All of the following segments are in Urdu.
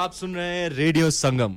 آپ سن رہے ہیں radio Sangam.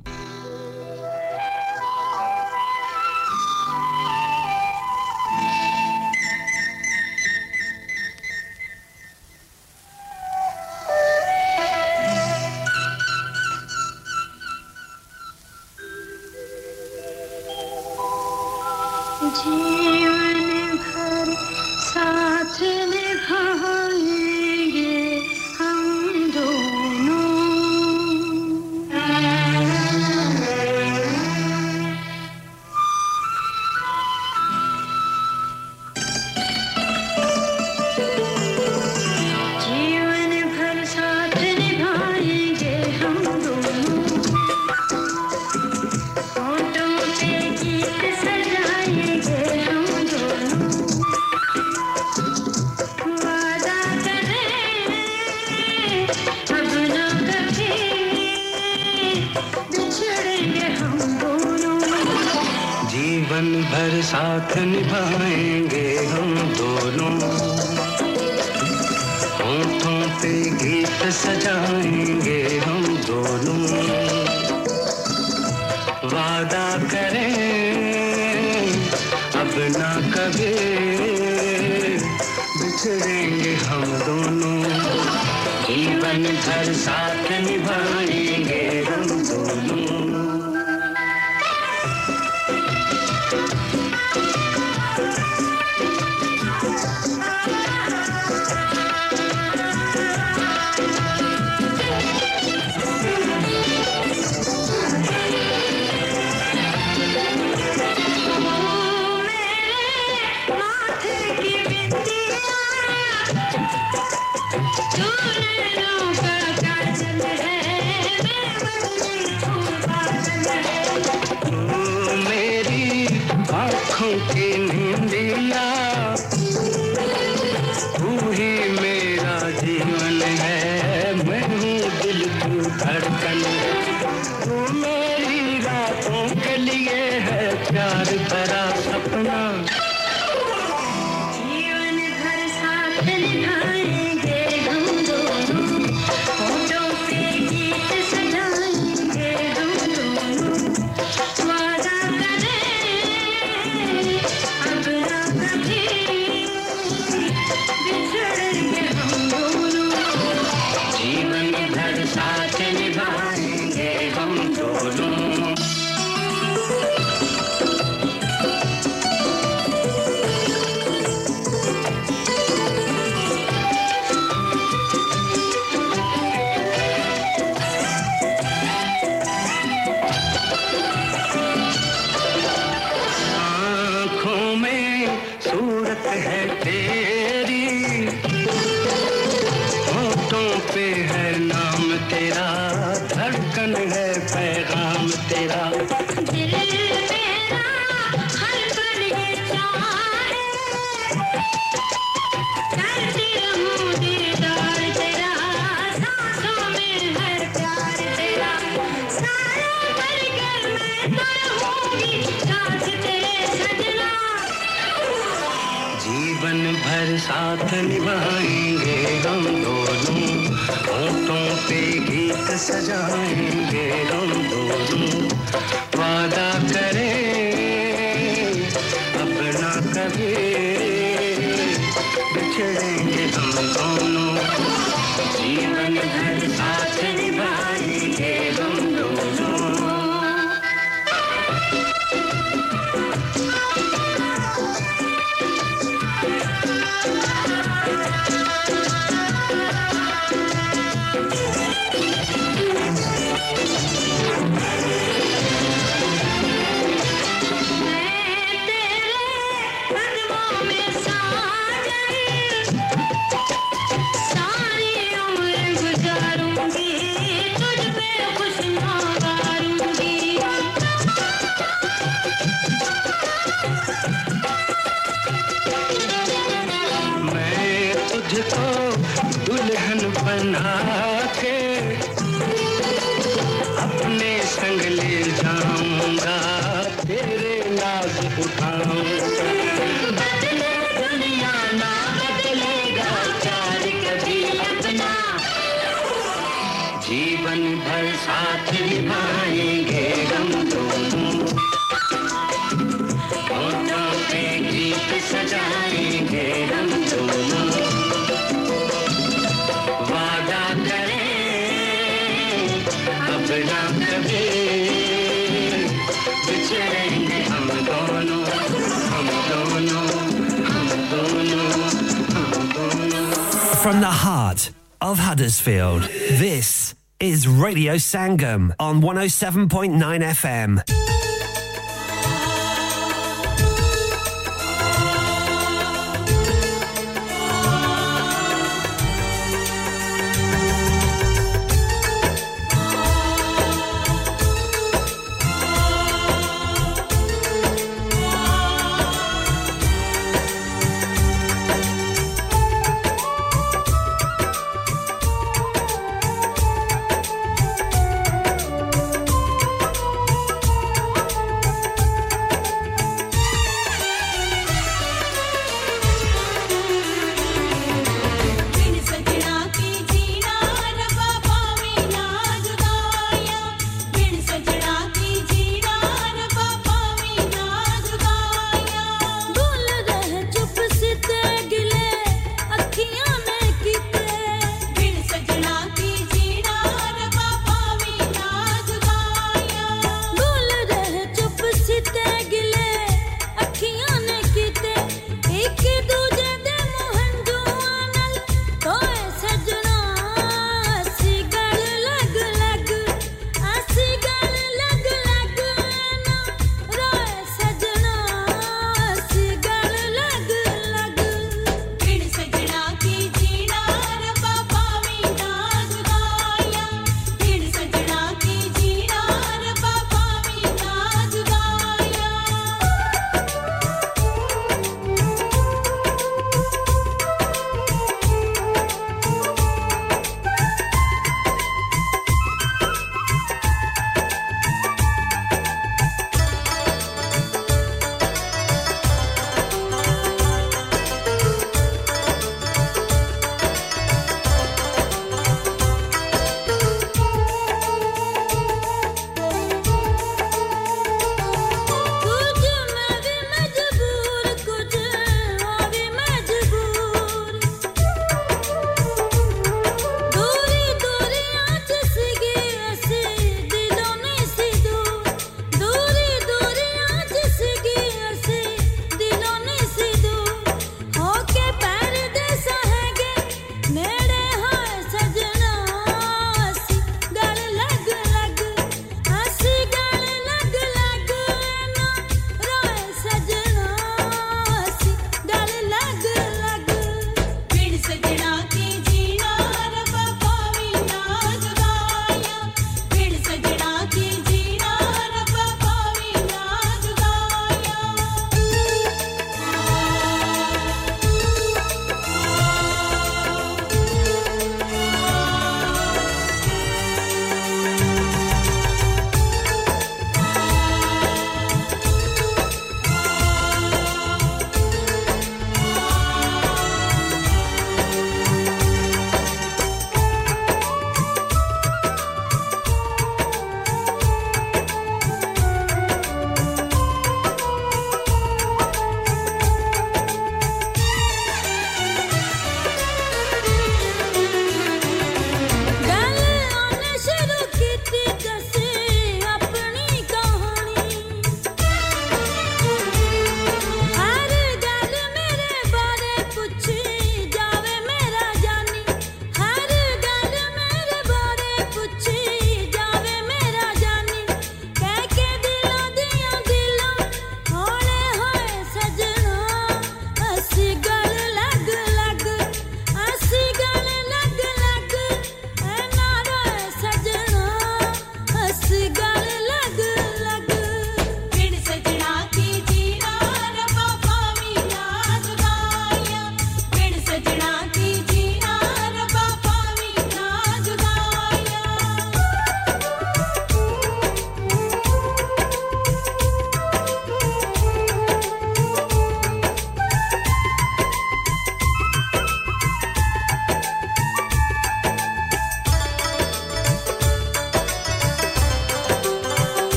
Radio Sangam on 107.9 FM.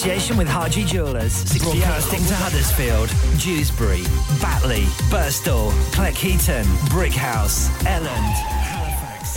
association with Harji Jewellers. Broadcasting to Huddersfield, Dewsbury, Batley, Burstall, Cleckheaton, Brickhouse, Elland, Halifax.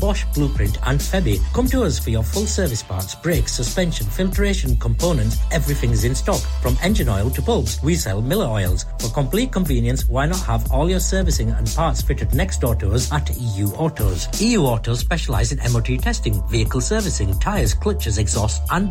Bosch Blueprint and Febby. Come to us for your full service parts, brakes, suspension, filtration, components. Everything is in stock from engine oil to bulbs. We sell Miller oils. For complete convenience, why not have all your servicing and parts fitted next door to us at EU Autos? EU Autos specialise in MOT testing, vehicle servicing, tyres, clutches, exhausts, and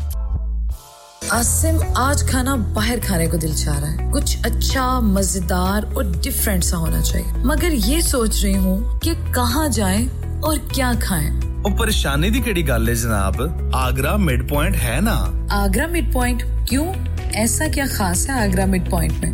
آج کھانا باہر کھانے کو دل چاہ رہا ہے۔ کچھ اچھا مزے دار اور مگر یہ سوچ رہی ہوں کہاں جائیں اور کیا کھائے اور پریشانی کی جناب؟ آگرہ مڈ پوائنٹ ہے نا؟ آگرہ مڈ پوائنٹ کیوں؟ ایسا کیا خاص ہے آگرہ مڈ پوائنٹ میں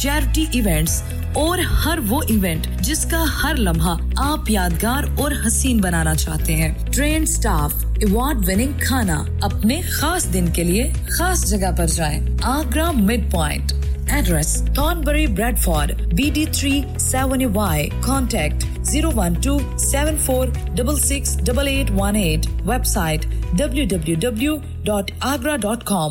charity events اور ہر وہ ایونٹ جس کا ہر لمحہ آپ یادگار اور حسین بنانا چاہتے ہیں۔ ٹرین سٹاف ایوارڈ وننگ کھانا اپنے خاص دن کے لیے خاص جگہ پر جائیں۔ Agra mid point address Thornbury Bradford B D three seven Y contact zero one two seven four double six double eight one eight website W W W dot Agra dot com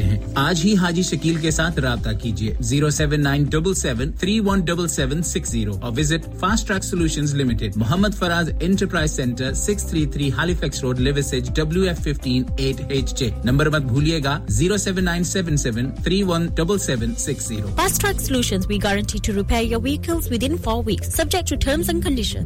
ہیں۔ سکتے ہیں۔ آج ہی حاجی شکیل کے ساتھ رابطہ کیجیے۔ Zero seven nine double seven three one double seven six zero اور visit fast track solution limited. Muhammad Faraz enterprise centre six three three Halifax road لیوسج W F fifteen eight H J. Number مت بھولے گا۔ Zero seven nine seven seven three one double seven six zero. Fast track solution we guarantee to repair your vehicles within four weeks subject to terms and condition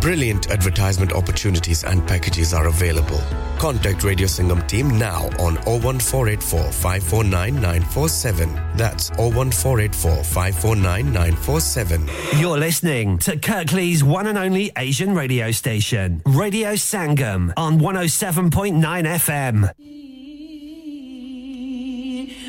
Brilliant advertisement opportunities and packages are available. Contact Radio Singham team now on 01484 549947. That's 01484 549947. You're listening to Kirkley's one and only Asian radio station, Radio Sangam on 107.9 FM.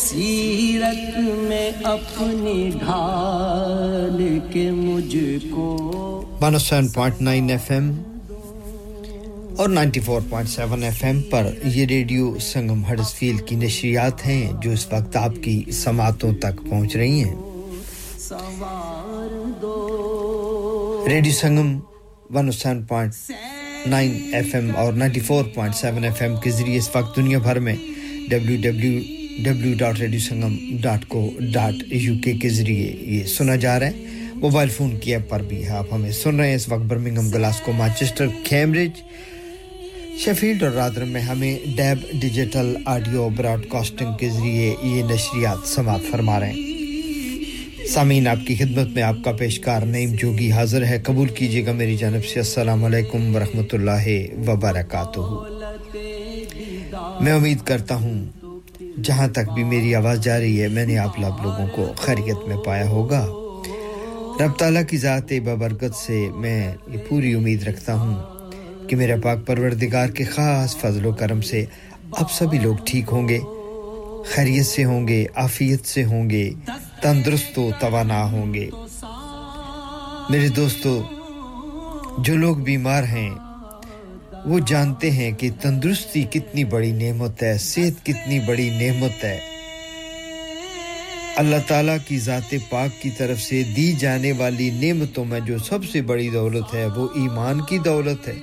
سیرت میں اپنی ڈھال کے مجھ کو 107.9 ایف ایم اور 94.7 ایف ایم پر یہ ریڈیو سنگم ہرس فیل کی نشریات ہیں جو اس وقت آپ کی سماعتوں تک پہنچ رہی ہیں۔ ریڈیو سنگم 107.9 ایف ایم اور 94.7 ایف ایم کے ذریعے اس وقت دنیا بھر میں W W W dot radio Sangam dot co dot U K کے ذریعے یہ سنا جا رہا ہے۔ موبائل فون کی ایپ پر بھی آپ ہمیں سن رہے ہیں۔ اس وقت Birmingham Glasgow, Manchester, Cambridge, Sheffield اور رادر میں ہمیں DAB digital audio broadcasting کے ذریعے یہ نشریات سماعت فرما رہے ہیں۔ سامعین، آپ کی خدمت میں آپ کا پیشکار نعیم جوگی حاضر ہے۔ قبول کیجیے گا میری جانب سے۔ السلام علیکم ورحمۃ اللہ وبرکاتہ۔ میں امید کرتا ہوں جہاں تک بھی میری آواز جا رہی ہے، میں نے آپ لب لوگوں کو خیریت میں پایا ہوگا۔ رب تعالیٰ کی ذات ببرکت سے میں یہ پوری امید رکھتا ہوں کہ میرا پاک پروردگار کے خاص فضل و کرم سے اب سبھی لوگ ٹھیک ہوں گے، خیریت سے ہوں گے آفیت سے ہوں گے، تندرست و توانا ہوں گے۔ میرے دوستو، جو لوگ بیمار ہیں وہ جانتے ہیں کہ تندرستی کتنی بڑی نعمت ہے، صحت کتنی بڑی نعمت ہے۔ اللہ تعالیٰ کی ذات پاک کی طرف سے دی جانے والی نعمتوں میں جو سب سے بڑی دولت ہے، وہ ایمان کی دولت ہے۔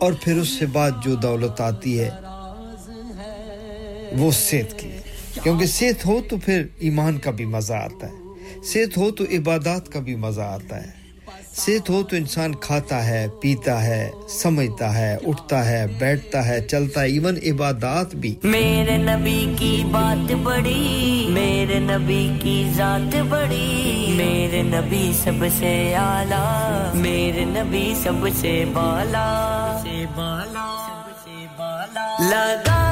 اور پھر اس سے بعد جو دولت آتی ہے، وہ صحت کی کیونکہ صحت ہو تو پھر ایمان کا بھی مزہ آتا ہے۔ صحت ہو تو عبادات کا بھی مزہ آتا ہے۔ صحت ہو تو انسان کھاتا ہے، پیتا ہے، سمجھتا ہے، اٹھتا ہے، بیٹھتا ہے، چلتا ہے ایون عبادات بھی۔ میرے نبی کی بات بڑی، میرے نبی کی ذات بڑی۔ میرے نبی سب سے اعلیٰ، میرے نبی سب سے بالا۔ سے بالا، سب سے بالا۔ لگا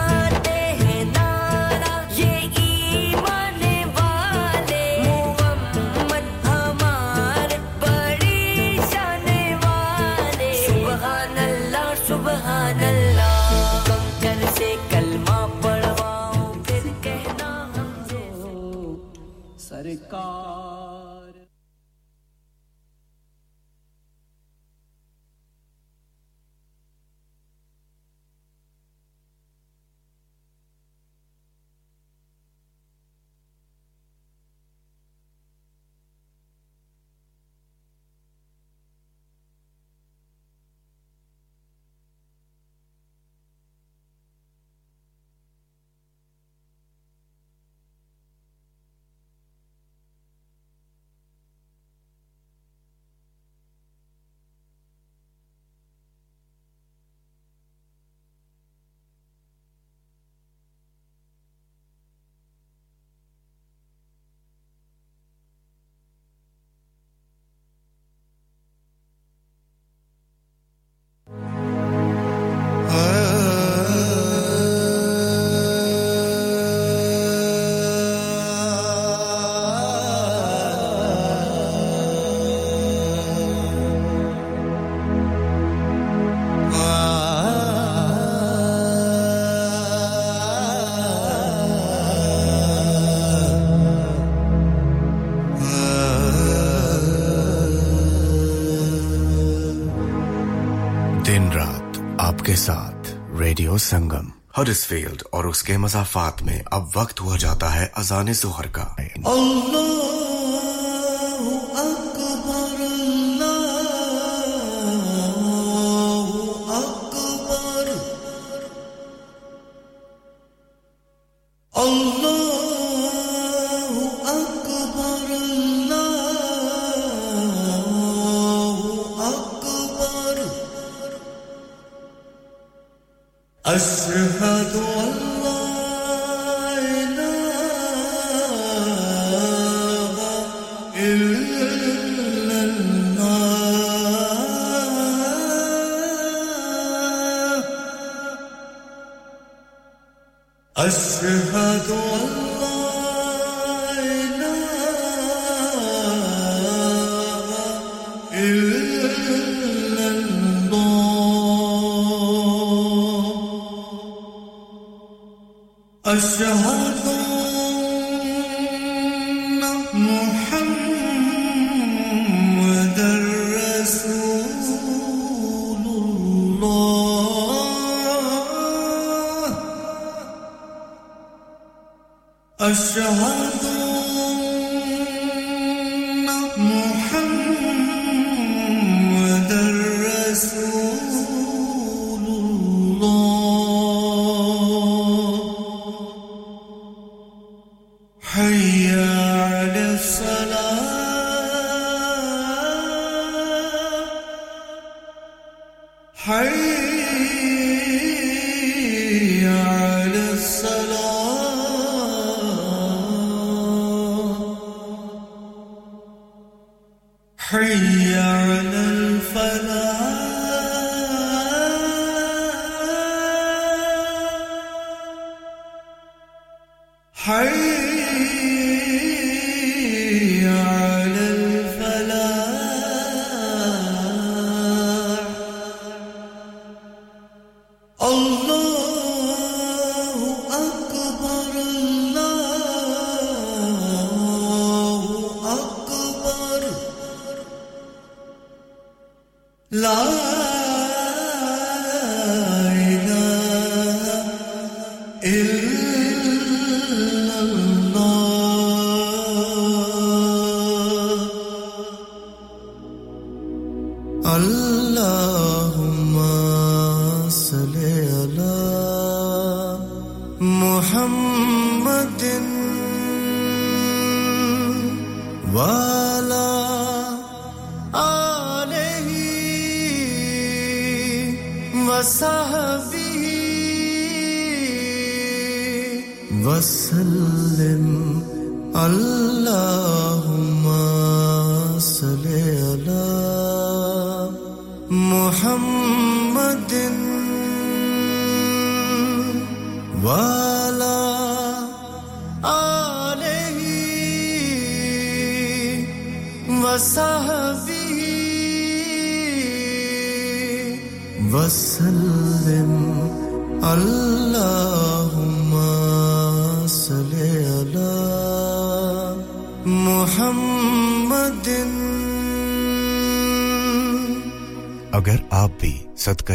ہڈس فیلڈ اور اس کے مضافات میں اب وقت ہوا جاتا ہے اذان زہر کا۔ اللہ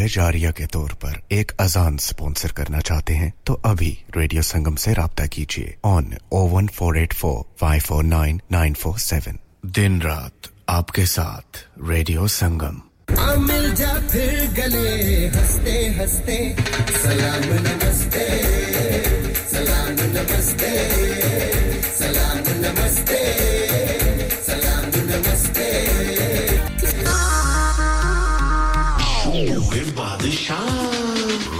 جاریہ کے طور پر ایک اذان سپونسر کرنا چاہتے ہیں، تو ابھی ریڈیو سنگم سے رابطہ کیجیے۔ On O one four eight four five four nine nine four seven دن رات آپ کے ساتھ ریڈیو سنگم۔ مل جا پھر گلے ہستے ہستے سلام، نمستے۔ سلام نمستے۔ سلام، نمستے۔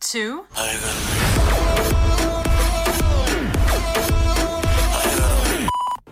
Two.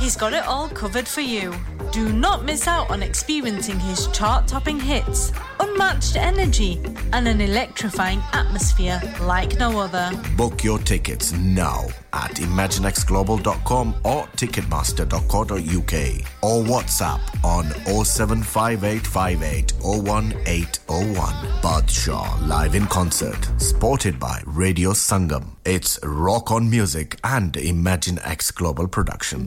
He's got it all covered for you. Do not miss out on experiencing his chart topping hits unmatched energy, and an electrifying atmosphere like no other. Book your tickets now at imaginexglobal.com or ticketmaster.co.uk or WhatsApp on 07585801801. Badshah live in concert, supported by Radio Sangam. It's Rock on Music and Imagine X Global production.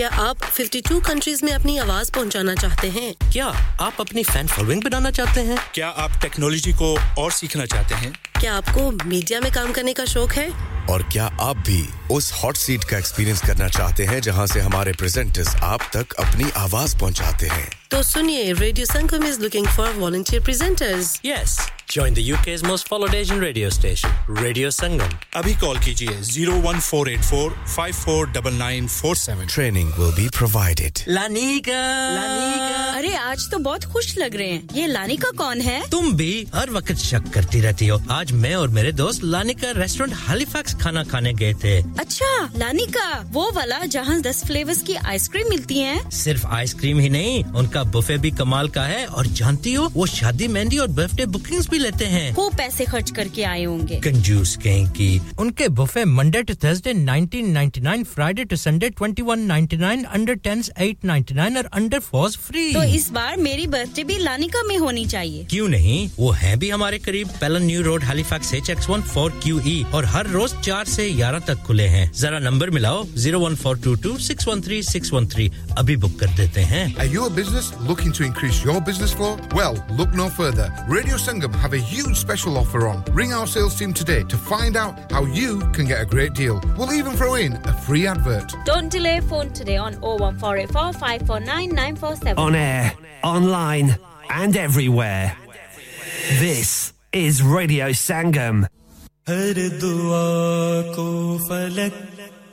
کیا آپ 52 کنٹریز میں اپنی آواز پہنچانا چاہتے ہیں؟ کیا آپ اپنی فین فالوئنگ بنانا چاہتے ہیں؟ کیا آپ ٹیکنالوجی کو اور سیکھنا چاہتے ہیں؟ کیا آپ کو میڈیا میں کام کرنے کا شوق ہے؟ اور کیا آپ بھی اس ہاٹ سیٹ کا ایکسپیرینس کرنا چاہتے ہیں جہاں سے ہمارے پریزنٹرز آپ تک اپنی آواز پہنچاتے ہیں؟ تو سنیے radio Sangam is looking for volunteer presenters yes Join the UK's most followed Asian radio station, Radio Sangam. Abhi call nine 01484 549947. Training treatment will be provided لانیکا لانیکا ارے آج تو بہت خوش لگ رہے ہیں یہ لانیکا کون ہے تم بھی ہر وقت شک کرتی رہتی ہو آج میں اور میرے دوست لانیکا ریسٹورینٹ ہالیفیکس کھانا کھانے گئے تھے اچھا لانیکا وہ والا جہاں دس فلیورز کی آئس کریم ملتی ہیں صرف آئس کریم ہی نہیں ان کا بفے بھی کمال کا ہے اور جانتی ہو وہ شادی مہندی اور برتھ ڈے بکنگز بھی لیتے ہیں وہ پیسے خرچ کر کے آئے ہوں گے کنجوس کہیں کی ان کے buffet Monday to Thursday nineteen ninety nine Friday to Sunday twenty one ninety 999 under 10 899 اور انڈر فورس فری۔ تو اس بار میری برتھ ڈے بھی لانیکا میں ہونی چاہیے۔ کیوں نہیں؟ وہ ہے بھی ہمارے قریب۔ Pellon new road Halifax H X one four Q E. اور ہر روز چار سے گیارہ تک کھلے ہیں۔ ذرا number ملاؤ۔ Zero one four two two six one three six one three. ابھی بک کر دیتے ہیں۔ Business looking to increase your business flow well look no further radio Sangam have a huge special offer on ring our sales team today to find out how you can get a great deal we'll even throw in a free advert don't delay phone today on 01484 On air, online, and everywhere. This is Radio Sangam.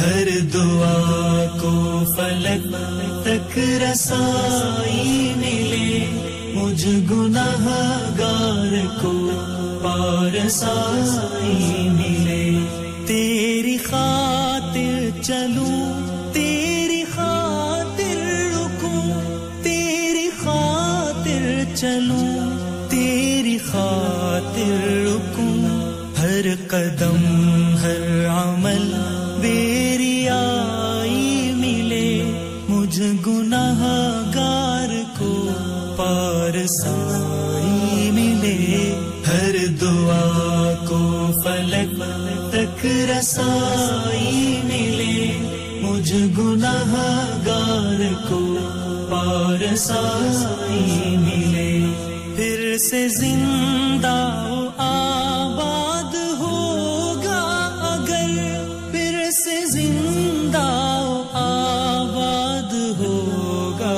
ہر دعا کو فلک تک رسائی ملے۔ مجھ گناہ گار کو پارسائی ملے۔ تیری خاطر چلوں، تیری خاطر رکو تیری خاطر چلوں، تیری خاطر رکوں۔ ہر قدم رسائی ملے، مجھ گناہ گار کو پارسائی ملے۔ پھر سے زندہ آباد ہوگا پھر سے زندہ آباد ہوگا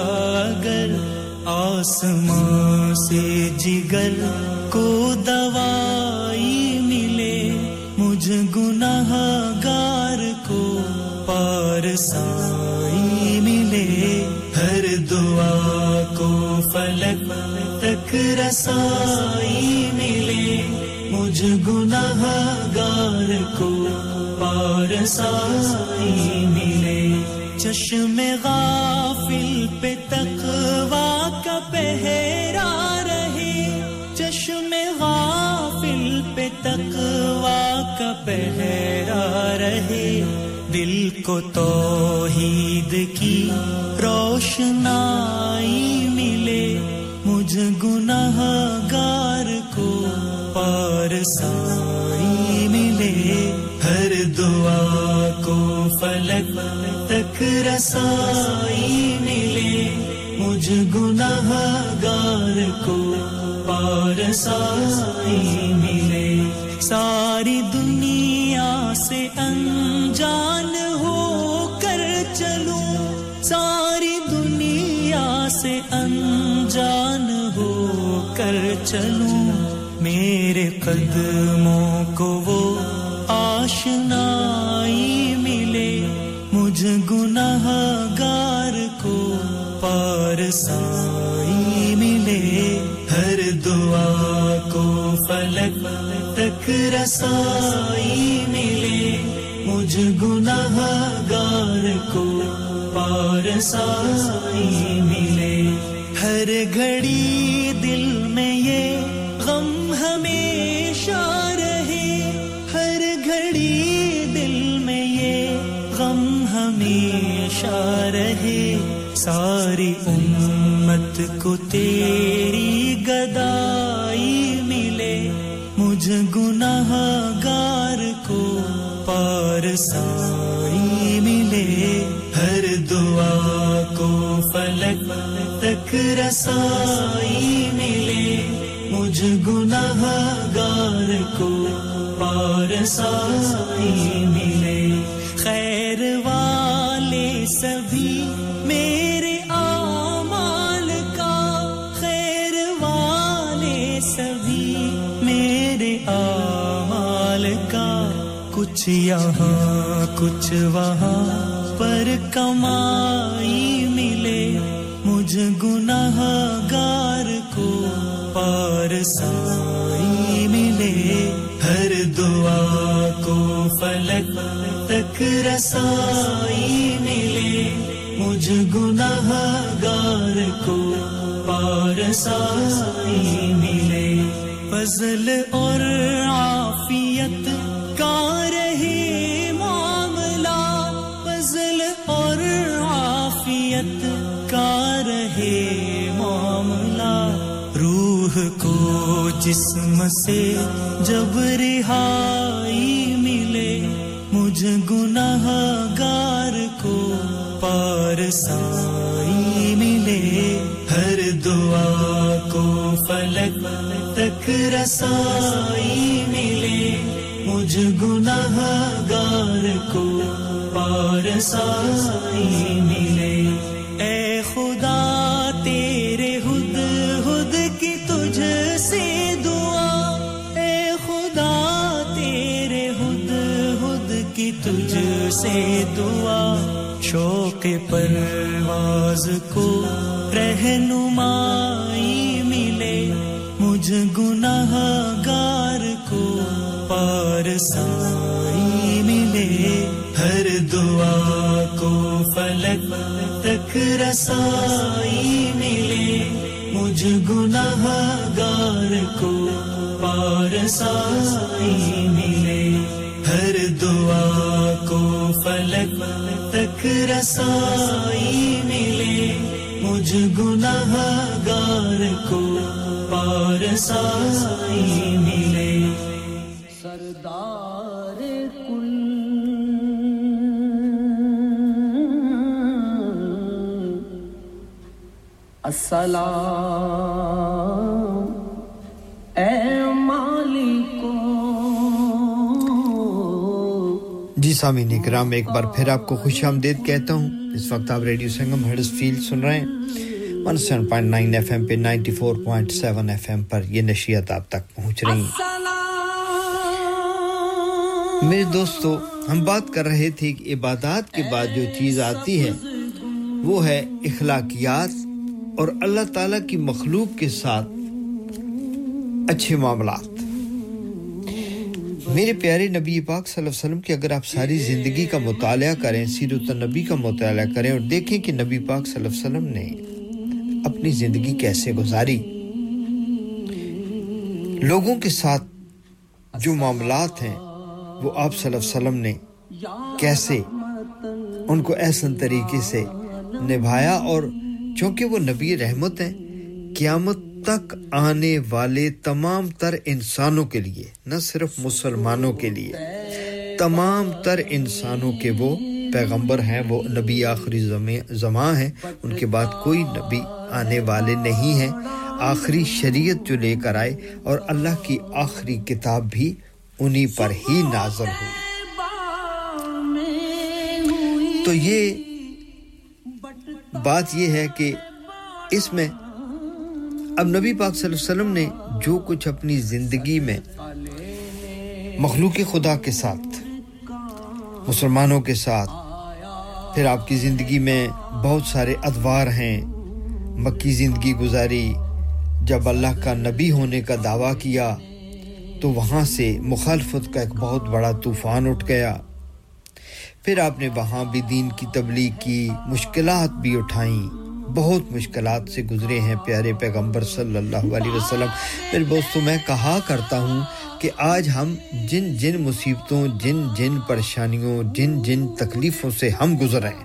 سے جگر ایک رسائی ملے، مجھ گناہ گار کو پارسائی ملے۔ چشم غافل پہ تقوا کا پہرا رہے۔ چشم غافل پہ تقوا کا پہرا رہے۔ دل کو توحید کی روشنا ایک رسائی ملے، مجھ گناہ گار کو پارسائی ملے۔ ساری دنیا سے انجان ہو کر چلو۔ ساری دنیا سے انجان ہو کر چلو۔ میرے قدر ایک رسائی ملے، مجھ گناہ گار کو پارسائی ملے۔ ہر گھڑی دل میں یہ غم ہمیشہ رہے۔ ہر گھڑی دل میں یہ غم ہمیشہ رہے۔ ساری امت کو تیر ایک رسائی ملے، مجھ گناہ گار کو پارسائی ملے۔ خیر والے سبھی میرے آمال کا، خیر والے سبھی میرے آمال کا۔ کچھ یہاں، کچھ وہاں پر کمال گناہ گار کو پارسائی ملے، ہر دعا کو فلک تک رسائی ملے۔ مجھ گناہ گار کو پارسائی ملے۔ فضل اور جسم سے جب رہائی ملے، مجھ گناہ گار کو پارسائی ملے۔ ہر دعا کو فلک تک رسائی ملے۔ مجھ گناہ گار کو پارسائی ملے۔ سے دعا، شوق پرواز کو رہنمائی ملے۔ مجھ گناہ گار کو پارسائی ملے۔ ہر دعا کو فلک تک رسائی ملے۔ مجھ گناہ گار کو پارسائی ملے۔ ہر دعا کو فلک تک رسائی ملے۔ مجھ گناہ گار کو پارسائی ملے۔ سردار کل السلام جی سامعین اکرام ایک بار پھر آپ کو خوش آمدید کہتا ہوں۔ اس وقت آپ ریڈیو سنگم ہیڈس فیلڈ سن رہے ہیں۔ One seven point nine F M پہ ninety four point seven F M پر یہ نشیت آپ تک پہنچ رہی ہیں۔ میرے دوستو، ہم بات کر رہے تھے کہ عبادات کے بعد جو چیز آتی ہے، وہ ہے اخلاقیات اور اللہ تعالیٰ کی مخلوق کے ساتھ اچھے معاملات۔ میرے پیارے نبی پاک صلی اللہ علیہ وسلم کی اگر آپ ساری زندگی کا مطالعہ کریں، سیرت النبی کا مطالعہ کریں اور دیکھیں کہ نبی پاک صلی اللہ علیہ وسلم نے اپنی زندگی کیسے گزاری۔ لوگوں کے ساتھ جو معاملات ہیں، وہ آپ صلی اللہ علیہ وسلم نے کیسے ان کو احسن طریقے سے نبھایا اور چونکہ وہ نبی رحمت ہیں، قیامت تک آنے والے تمام تر انسانوں کے لیے، نہ صرف مسلمانوں کے لیے، تمام تر انسانوں کے وہ پیغمبر ہیں، وہ نبی آخری زماں ہیں۔ ان کے بعد کوئی نبی آنے والے نہیں ہیں۔ آخری شریعت جو لے کر آئے اور اللہ کی آخری کتاب بھی انہی پر ہی نازل ہوئی تو یہ بات یہ ہے کہ اس میں اب نبی پاک صلی اللہ علیہ وسلم نے جو کچھ اپنی زندگی میں مخلوق خدا کے ساتھ، مسلمانوں کے ساتھ، پھر آپ کی زندگی میں بہت سارے ادوار ہیں، مکی زندگی گزاری، جب اللہ کا نبی ہونے کا دعویٰ کیا، تو وہاں سے مخالفت کا ایک بہت بڑا طوفان اٹھ گیا۔ پھر آپ نے وہاں بھی دین کی تبلیغ کی مشکلات بھی اٹھائیں۔ بہت مشکلات سے گزرے ہیں، پیارے پیغمبر صلی اللہ علیہ وسلم۔ میرے دوستوں میں کہا کرتا ہوں کہ آج ہم جن جن مصیبتوں، جن جن پریشانیوں، جن جن تکلیفوں سے ہم گزر رہے ہیں۔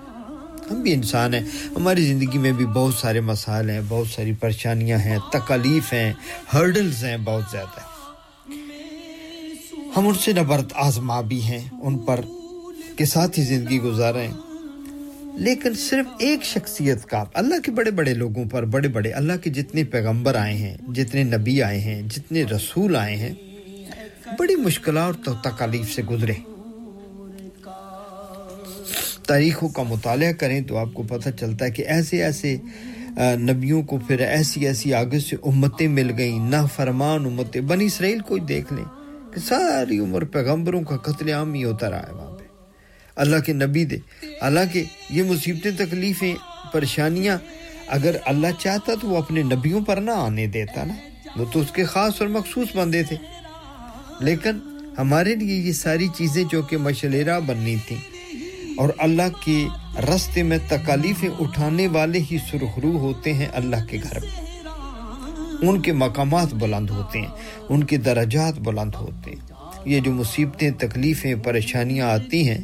ہم بھی انسان ہیں۔ ہماری زندگی میں بھی بہت سارے مسائل ہیں، بہت ساری پریشانیاں ہیں تکلیف ہیں ہرڈلز ہیں بہت زیادہ۔ ہم ان سے نبرت آزما بھی ہیں، ان پر کے ساتھ ہی زندگی گزار رہے ہیں لیکن صرف ایک شخصیت کا اللہ کے بڑے بڑے لوگوں پر، بڑے بڑے اللہ کے جتنے پیغمبر آئے ہیں، جتنے نبی آئے ہیں، جتنے رسول آئے ہیں، بڑی مشکلات اور تکالیف سے گزرے۔ تاریخوں کا مطالعہ کریں تو آپ کو پتہ چلتا ہے کہ ایسے ایسے نبیوں کو پھر ایسی ایسی آگے سے امتیں مل گئیں نا فرمان امتیں۔ بنی اسرائیل کو دیکھ لیں کہ ساری عمر پیغمبروں کا قتل عام ہی ہوتا رہا ہے۔ وہاں اللہ کے نبی دے۔ حالانکہ یہ مصیبتیں، تکلیفیں، پریشانیاں، اگر اللہ چاہتا تو وہ اپنے نبیوں پر نہ آنے دیتا نا۔ وہ تو اس کے خاص اور مخصوص بندے تھے۔ لیکن ہمارے لیے یہ ساری چیزیں جو کہ مشلرہ بننی تھیں اور اللہ کے رستے میں تکالیفیں اٹھانے والے ہی سرخرو ہوتے ہیں اللہ کے گھر میں۔ ان کے مقامات بلند ہوتے ہیں، ان کے درجات بلند ہوتے ہیں۔ یہ جو مصیبتیں، تکلیفیں، پریشانیاں آتی ہیں،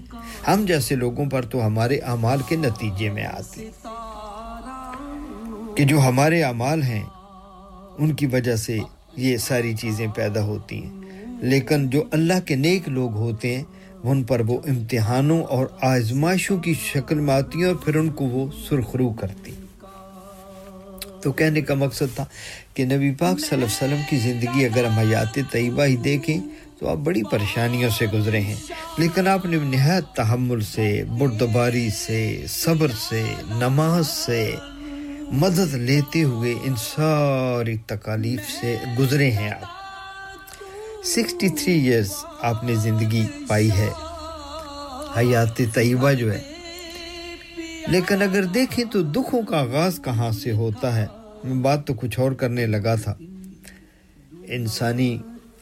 ہم جیسے لوگوں پر تو ہمارے اعمال کے نتیجے میں آتی کہ جو ہمارے اعمال ہیں، ان کی وجہ سے یہ ساری چیزیں پیدا ہوتی ہیں۔ لیکن جو اللہ کے نیک لوگ ہوتے ہیں، ان پر وہ امتحانوں اور آزمائشوں کی شکل میں آتی ہیں اور پھر ان کو وہ سرخرو کرتی تو کہنے کا مقصد تھا کہ نبی پاک صلی اللہ علیہ وسلم کی زندگی اگر ہم حیات طیبہ ہی دیکھیں تو آپ بڑی پریشانیوں سے گزرے ہیں۔ لیکن آپ نے نہایت تحمل سے، بردباری سے، صبر سے، نماز سے مدد لیتے ہوئے ان ساری تکالیف سے گزرے ہیں آپ۔ سکسٹی تھری ایئرس آپ نے زندگی پائی ہے۔ حیات طیبہ جو ہے۔ لیکن اگر دیکھیں تو دکھوں کا آغاز کہاں سے ہوتا ہے؟ میں بات تو کچھ اور کرنے لگا تھا۔ انسانی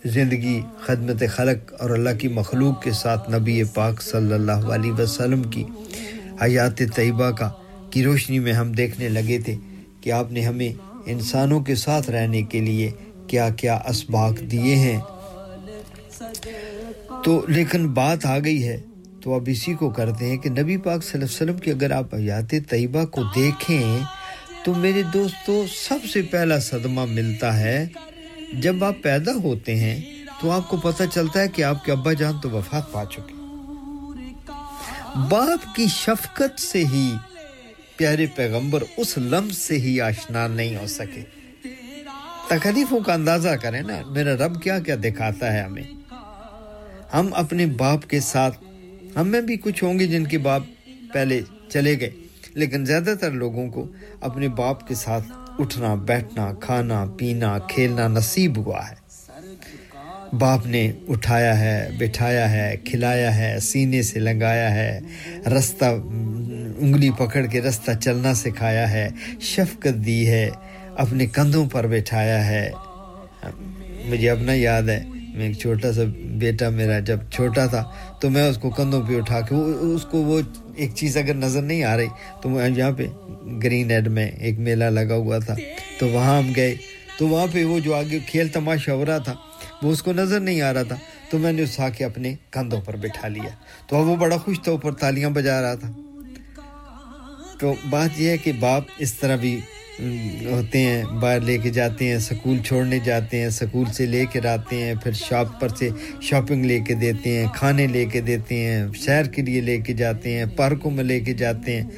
زندگی، خدمت خلق اور اللہ کی مخلوق کے ساتھ نبی پاک صلی اللہ علیہ وسلم کی حیات طیبہ کا کی روشنی میں ہم دیکھنے لگے تھے کہ آپ نے ہمیں انسانوں کے ساتھ رہنے کے لیے کیا کیا اسباق دیے ہیں۔ تو لیکن بات آ گئی ہے، تو اب اسی کو کرتے ہیں کہ نبی پاک صلی اللہ علیہ وسلم کی اگر آپ حیات طیبہ کو دیکھیں تو میرے دوستو، سب سے پہلا صدمہ ملتا ہے جب آپ پیدا ہوتے ہیں تو آپ کو پتہ چلتا ہے کہ آپ کے ابا جان تو وفات پا چکے باپ کی شفقت سے ہی پیارے پیغمبر اس لمح سے ہی آشنا نہیں ہو سکے۔ تکلیفوں کا اندازہ کریں نا، میرا رب کیا کیا دکھاتا ہے ہمیں۔ ہم اپنے باپ کے ساتھ، ہم میں بھی کچھ ہوں گے جن کے باپ پہلے چلے گئے، لیکن زیادہ تر لوگوں کو اپنے باپ کے ساتھ اٹھنا، بیٹھنا، کھانا، پینا، کھیلنا نصیب ہوا ہے۔ باپ نے اٹھایا ہے، بٹھایا ہے، کھلایا ہے، سینے سے لگایا ہے، رستہ، انگلی پکڑ کے رستہ چلنا سکھایا ہے، شفقت دی ہے، اپنے کندھوں پر بٹھایا ہے۔ مجھے اپنا یاد ہے، میں ایک چھوٹا سا بیٹا میرا جب چھوٹا تھا تو میں اس کو کندھوں پہ اٹھا کے اس کو وہ ایک چیز اگر نظر نہیں آ رہی، تو یہاں پہ گرین ایڈ میں ایک میلہ لگا ہوا تھا۔ تو وہاں ہم گئے۔ تو وہاں پہ وہ جو آگے کھیل تماشا ہو رہا تھا، وہ اس کو نظر نہیں آ رہا تھا۔ تو میں نے اس کے اپنے کندھوں پر بٹھا لیا۔ تو اب وہ بڑا خوش تھا، اوپر تالیاں بجا رہا تھا۔ تو بات یہ ہے کہ باپ اس طرح بھی ہوتے ہیں، باہر لے کے جاتے ہیں، سکول چھوڑنے جاتے ہیں، سکول سے لے کے آتے ہیں، پھر شاپ پر سے شاپنگ لے کے دیتے ہیں، کھانے لے کے دیتے ہیں، شہر کے لیے لے کے جاتے ہیں، پارکوں میں لے کے جاتے ہیں۔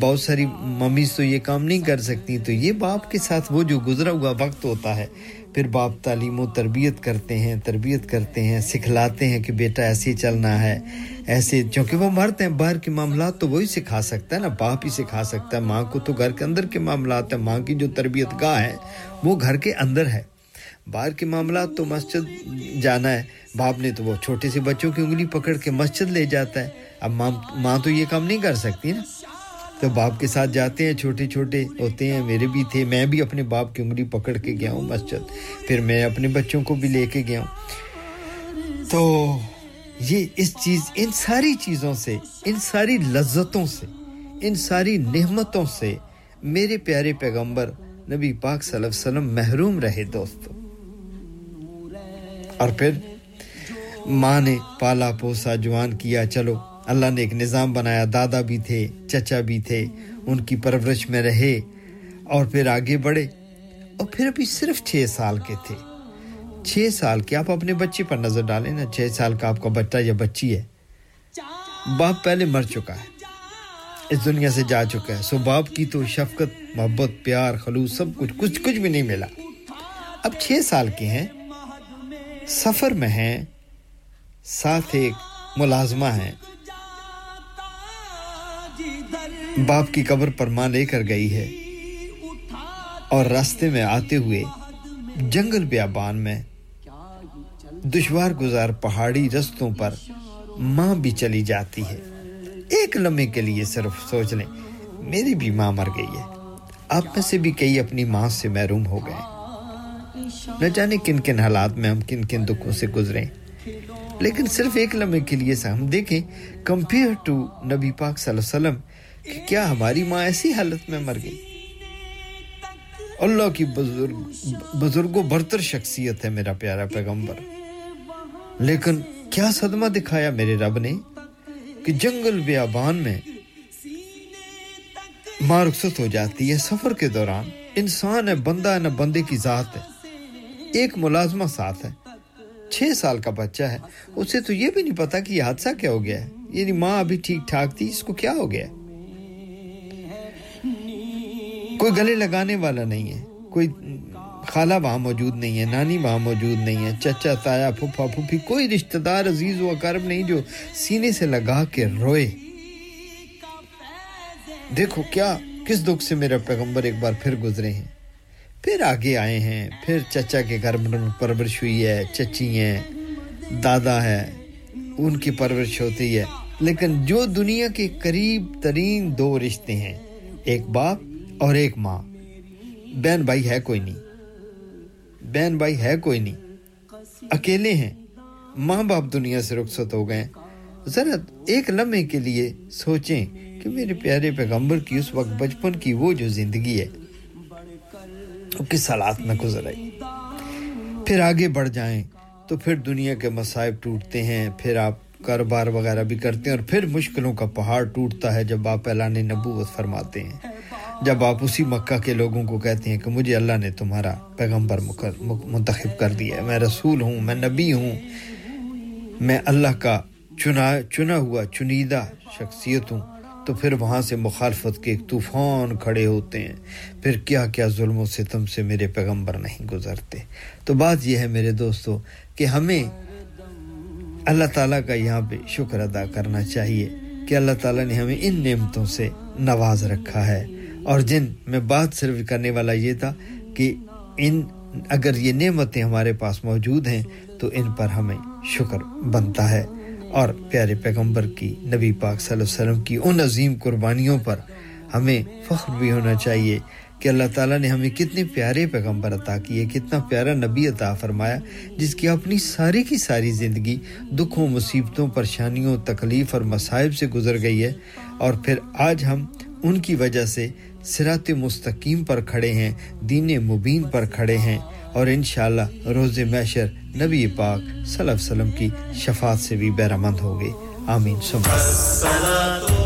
بہت ساری ممیز تو یہ کام نہیں کر سکتی، تو یہ باپ کے ساتھ وہ جو گزرا ہوا وقت ہوتا ہے پھر باپ تعلیم و تربیت کرتے ہیں، تربیت کرتے ہیں، سکھلاتے ہیں کہ بیٹا ایسے چلنا ہے، ایسے، چونکہ وہ مرد ہیں، باہر کے معاملات تو وہی سکھا سکتا ہے نا، باپ ہی سکھا سکتا ہے۔ ماں کو تو گھر کے اندر کے معاملات ہیں، ماں کی جو تربیت گاہ ہے، وہ گھر کے اندر ہے۔ باہر کے معاملات تو مسجد جانا ہے، باپ نے تو وہ چھوٹے سے بچوں کی انگلی پکڑ کے مسجد لے جاتا ہے۔ اب ماں ماں تو یہ کام نہیں کر سکتی نا۔ تو باپ کے ساتھ جاتے ہیں، چھوٹے چھوٹے ہوتے ہیں۔ میرے بھی تھے، میں بھی اپنے باپ کی انگلی پکڑ کے گیا ہوں مسجد۔ پھر میں اپنے بچوں کو بھی لے کے گیا ہوں۔ تو یہ اس چیز، ان ساری چیزوں سے، ان ساری لذتوں سے، ان ساری نعمتوں سے میرے پیارے پیغمبر نبی پاک صلی اللہ علیہ وسلم محروم رہے دوستو۔ اور پھر ماں نے پالا پوسا، جوان کیا، چلو اللہ نے ایک نظام بنایا، دادا بھی تھے، چچا بھی تھے، ان کی پرورش میں رہے اور پھر آگے بڑھے۔ اور پھر ابھی صرف چھ سال کے تھے۔ چھ سال کے آپ اپنے بچے پر نظر ڈالیں نا، چھ سال کا آپ کا بچہ یا بچی ہے۔ باپ پہلے مر چکا ہے۔ اس دنیا سے جا چکا ہے۔ سو باپ کی تو شفقت، محبت، پیار، خلوص، سب کچھ کچھ کچھ بھی نہیں ملا۔ اب چھ سال کے ہیں، سفر میں ہیں، ساتھ ایک ملازمہ ہیں۔ باپ کی قبر پر ماں لے کر گئی ہے۔ اور راستے میں آتے ہوئے جنگل بیابان میں دشوار گزار پہاڑی رستوں پر ماں بھی چلی جاتی ہے۔ ایک لمحے کے لیے صرف سوچ لیں، میری بھی ماں مر گئی ہے۔ آپ میں سے بھی کئی اپنی ماں سے محروم ہو گئے نہ جانے کن کن حالات میں ہم کن کن دکھوں سے گزریں۔ لیکن صرف ایک لمحے کے لیے سا ہم دیکھیں، کمپیئر ٹو نبی پاک صلی اللہ علیہ وسلم کہ کیا ہماری ماں ایسی حالت میں مر گئی؟ اللہ کی بزرگ بزرگ و برتر شخصیت ہے میرا پیارا پیغمبر۔ لیکن کیا صدمہ دکھایا میرے رب نے کہ جنگل بیابان میں ماں رخصت ہو جاتی ہے سفر کے دوران۔ انسان ہے، بندہ ہے نہ بندے کی ذات ہے۔ ایک ملازمہ ساتھ ہے۔ چھ سال کا بچہ ہے۔ اسے تو یہ بھی نہیں پتا کہ یہ حادثہ کیا ہو گیا ہے۔ یعنی ماں ابھی ٹھیک ٹھاک تھی، اس کو کیا ہو گیا ہے؟ کوئی گلے لگانے والا نہیں ہے۔ کوئی خالہ وہاں موجود نہیں ہے، نانی وہاں موجود نہیں ہے، چچا، تایا، پھوپھا، پھوپھی، کوئی رشتہ دار عزیز و اقرب نہیں جو سینے سے لگا کے روئے۔ دیکھو کیا، کس دکھ سے میرا پیغمبر ایک بار پھر گزرے ہیں۔ پھر آگے آئے ہیں، پھر چچا کے گھر میں پرورش ہوئی ہے، چچی ہیں، دادا ہے، ان کی پرورش ہوتی ہے۔ لیکن جو دنیا کے قریب ترین دو رشتے ہیں، ایک باپ اور ایک ماں۔ بہن بھائی ہے کوئی نہیں۔ بہن بھائی ہے کوئی نہیں۔ اکیلے ہیں۔ ماں باپ دنیا سے رخصت ہو گئے۔ ذرا ایک لمحے کے لیے سوچیں کہ میرے پیارے پیغمبر کی اس وقت بچپن کی وہ جو زندگی ہے، وہ کس حالات میں گزر آئی۔ پھر آگے بڑھ جائیں تو پھر دنیا کے مصائب ٹوٹتے ہیں، پھر آپ کاروبار وغیرہ بھی کرتے ہیں اور پھر مشکلوں کا پہاڑ ٹوٹتا ہے جب آپ اعلان نبوت فرماتے ہیں۔ جب آپ اسی مکہ کے لوگوں کو کہتے ہیں کہ مجھے اللہ نے تمہارا پیغمبر منتخب کر دیا ہے، میں رسول ہوں، میں نبی ہوں، میں اللہ کا چنا چنا ہوا، چنیدہ شخصیت ہوں، تو پھر وہاں سے مخالفت کے ایک طوفان کھڑے ہوتے ہیں۔ پھر کیا کیا ظلم و ستم سے میرے پیغمبر نہیں گزرتے؟ تو بات یہ ہے میرے دوستو کہ ہمیں اللہ تعالیٰ کا یہاں پہ شکر ادا کرنا چاہیے کہ اللہ تعالیٰ نے ہمیں ان نعمتوں سے نواز رکھا ہے۔ اور جن میں بات صرف کرنے والا یہ تھا کہ ان اگر یہ نعمتیں ہمارے پاس موجود ہیں تو ان پر ہمیں شکر بنتا ہے۔ اور پیارے پیغمبر کی نبی پاک صلی اللہ علیہ وسلم کی ان عظیم قربانیوں پر ہمیں فخر بھی ہونا چاہیے کہ اللہ تعالیٰ نے ہمیں کتنے پیارے پیغمبر عطا کیے، کتنا پیارا نبی عطا فرمایا، جس کی اپنی ساری کی ساری زندگی دکھوں، مصیبتوں، پریشانیوں، تکلیف اور مصائب سے گزر گئی ہے۔ اور پھر آج ہم ان کی وجہ سے سرات مستقیم پر کھڑے ہیں، دین مبین پر کھڑے ہیں اور انشاءاللہ روز محشر نبی پاک صلی اللہ علیہ وسلم کی شفاعت سے بھی بیرامند ہوں گے آمین۔ سمجھ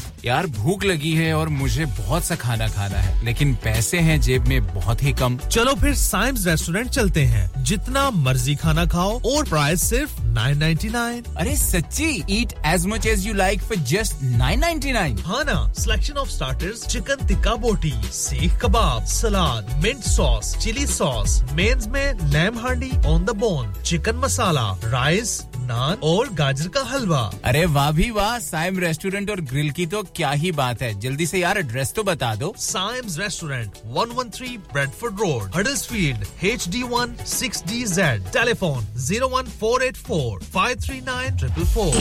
یار بھوک لگی ہے اور مجھے بہت سا کھانا کھانا ہے لیکن پیسے ہیں جیب میں بہت ہی کم۔ چلو پھر سائمز ریسٹورینٹ چلتے ہیں۔ جتنا مرضی کھانا کھاؤ اور پرائز صرف نائن نائنٹی نائن۔ ارے سچی eat as much as you like for just nine ninety nine. کھانا selection of starter chicken tikka boti seekh kebab salad mint sauce chilli sauce mains میں lamb handi on the bone chicken masala rice naan اور گاجر کا حلوہ۔ ارے واہ بھی واہ سائم ریسٹورینٹ اور گرل کی تو کیا ہی بات ہے۔ جلدی سے یار ایڈریس تو بتا دو۔ Saim restaurant one one three Bradford road Huddersfield H D one six D Z telephone zero one four eight four five three nine triple four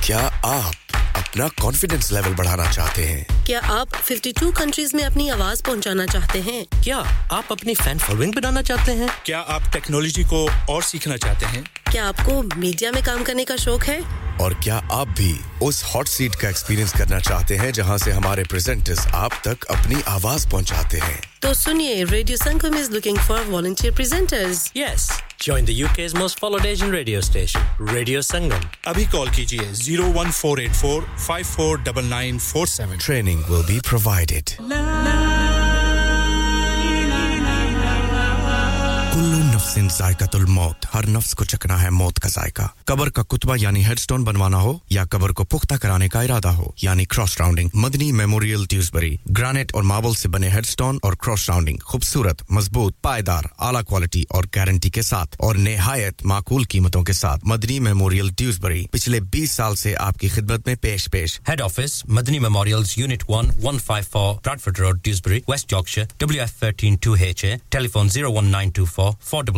کیا آپ اپنا کانفیڈینس لیول بڑھانا چاہتے ہیں؟ کیا آپ 52 کنٹریز میں اپنی آواز پہنچانا چاہتے ہیں؟ کیا آپ اپنی فین فالوئنگ بنانا چاہتے ہیں؟ کیا آپ ٹیکنالوجی کو اور سیکھنا چاہتے ہیں؟ کیا آپ کو میڈیا میں کام کرنے کا شوق ہے؟ اور کیا آپ بھی اس ہاٹ سیٹ کا ایکسپیرینس کرنا چاہتے ہیں جہاں سے ہمارے پریزنٹرز آپ تک اپنی آواز پہنچاتے ہیں؟ تو سنیے radio Sangam is looking for volunteer presenters yes join the U K's most followed Asian radio station radio Sangam ابھی کال کیجیے 01484549947 ٹریننگ will be provided. نفسن ذائقت الموت۔ ہر نفس کو چکنا ہے موت کا ذائقہ۔ قبر کا کتبہ یعنی ہیڈ سٹون بنوانا ہو یا قبر کو پختہ کرانے کا ارادہ ہو یعنی cross rounding. Madni memorial Tewkesbury. Granite اور ماربل سے بنے ہیڈ سٹون اور کراس راؤنڈنگ۔ خوبصورت، مضبوط، پائیدار، اعلیٰ کوالٹی اور گارنٹی کے ساتھ اور نہایت معقول قیمتوں کے ساتھ۔ مدنی میموریل ٹیوزبری۔ پچھلے بیس سال سے آپ کی خدمت میں پیش پیش۔ Head office Madni memorial unit one one five four Bradford road Dewsbury West Yorkshire W F thirteen two H A telephone zero one nine two four four double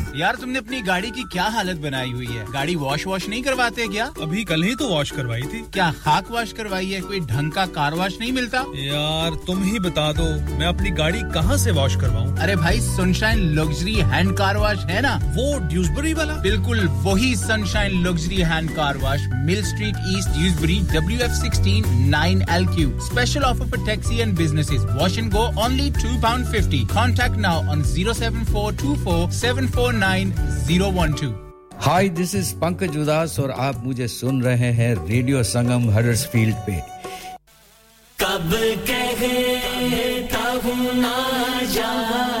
یار تم نے اپنی گاڑی کی کیا حالت بنائی ہوئی ہے؟ گاڑی واش واش نہیں کرواتے کیا؟ ابھی کل ہی تو واش کروائی تھی۔ کیا خاک واش کروائی ہے؟ کوئی ڈھنگ کا کار واش نہیں ملتا؟ یار تم ہی بتا دو میں اپنی گاڑی کہاں سے واش کرواؤں؟ ارے بھائی sunshine luxury hand car wash ہے نا؟ وہ ڈیوزبری والا؟ بالکل وہی sunshine luxury hand car wash mill street east Dewsbury W F sixteen nine L Q special offer for taxi and business wash and go only two pound fifty contact now on zero seven four two four seven four four nine zero one two hi this is Pankaj Udhas اور آپ مجھے سن رہے ہیں ریڈیو سنگم ہرس فیلڈ پہ کب کہتا ہوں نہ جہاں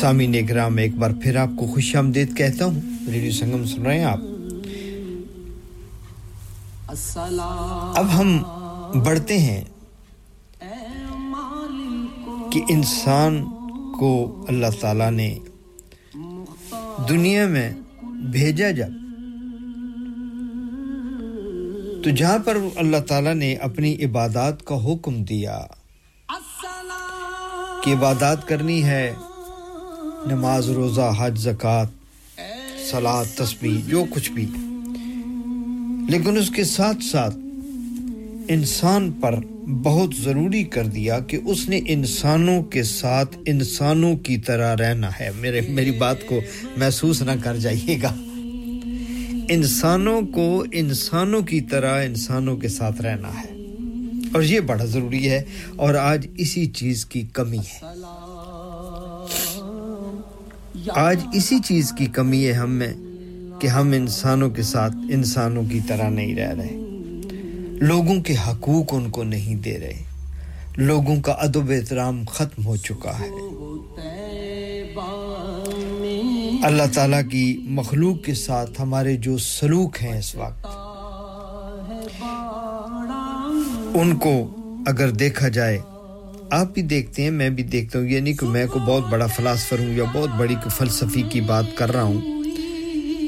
سامی نگرہ میں ایک بار پھر آپ کو خوش آمدید کہتا ہوں۔ ریڈیو سنگم سن رہے ہیں آپ۔ اب ہم بڑھتے ہیں کہ انسان کو اللہ تعالیٰ نے دنیا میں بھیجا جا۔ تو جہاں پر اللہ تعالیٰ نے اپنی عبادات کا حکم دیا کہ عبادات کرنی ہے نماز، روزہ، حج، زکوٰۃ سلاد تسبیح، جو کچھ بھی۔ لیکن اس کے ساتھ ساتھ انسان پر بہت ضروری کر دیا کہ اس نے انسانوں کے ساتھ انسانوں کی طرح رہنا ہے۔ میرے میری بات کو محسوس نہ کر جائیے گا۔ انسانوں کو انسانوں کی طرح انسانوں کے ساتھ رہنا ہے۔ اور یہ بڑا ضروری ہے اور آج اسی چیز کی کمی ہے۔ آج اسی چیز کی کمی ہے ہم میں کہ ہم انسانوں کے ساتھ انسانوں کی طرح نہیں رہ رہے۔ لوگوں کے حقوق ان کو نہیں دے رہے۔ لوگوں کا ادب احترام ختم ہو چکا ہے۔ اللہ تعالیٰ کی مخلوق کے ساتھ ہمارے جو سلوک ہیں اس وقت، ان کو اگر دیکھا جائے آپ بھی دیکھتے ہیں، میں بھی دیکھتا ہوں یعنی کہ میں کو بہت بڑا فلاسفر ہوں یا بہت بڑی فلسفی کی بات کر رہا ہوں۔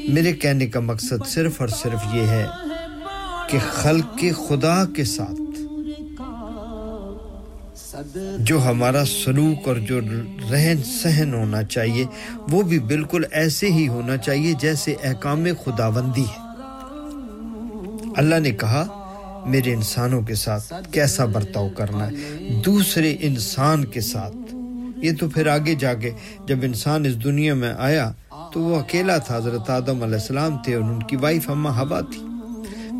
میرے کہنے کا مقصد صرف اور صرف یہ ہے کہ خلق کے خدا کے ساتھ جو ہمارا سلوک اور جو رہن سہن ہونا چاہیے، وہ بھی بالکل ایسے ہی ہونا چاہیے جیسے احکام خداوندی ہے۔ اللہ نے کہا میرے انسانوں کے ساتھ کیسا برتاؤ کرنا ہے؟ دوسرے انسان کے ساتھ۔ یہ تو پھر آگے جا کے جب انسان اس دنیا میں آیا تو وہ اکیلا تھا، حضرت آدم علیہ السلام تھے اور ان کی وائف اماں ہوا تھی۔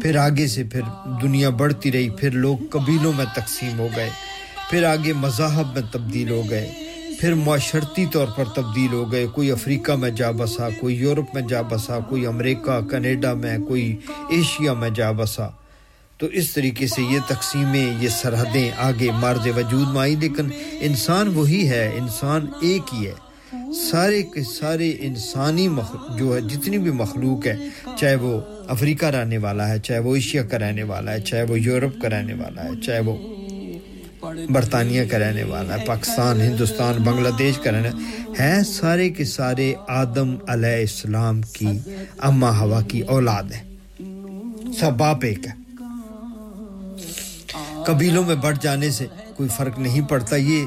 پھر آگے سے پھر دنیا بڑھتی رہی، پھر لوگ قبیلوں میں تقسیم ہو گئے، پھر آگے مذاہب میں تبدیل ہو گئے، پھر معاشرتی طور پر تبدیل ہو گئے۔ کوئی افریقہ میں جا بسا، کوئی یورپ میں جا بسا، کوئی امریکہ کنیڈا میں، کوئی ایشیا میں جا بسا۔ تو اس طریقے سے یہ تقسیمیں، یہ سرحدیں آگے مارز وجود میں آئی لیکن انسان وہی ہے، انسان ایک ہی ہے۔ سارے کے سارے انسانی جو ہے، جتنی بھی مخلوق ہے، چاہے وہ افریقہ رہنے والا ہے، چاہے وہ ایشیا کا رہنے والا ہے، چاہے وہ یورپ کا رہنے والا ہے، چاہے وہ برطانیہ کا رہنے والا ہے، پاکستان، ہندوستان، بنگلہ دیش کا رہنے ہے۔ سارے کے سارے آدم علیہ السلام کی، اما ہوا کی اولاد ہے۔ سب باپ ایک ہے۔ قبیلوں میں بڑھ جانے سے کوئی فرق نہیں پڑتا، یہ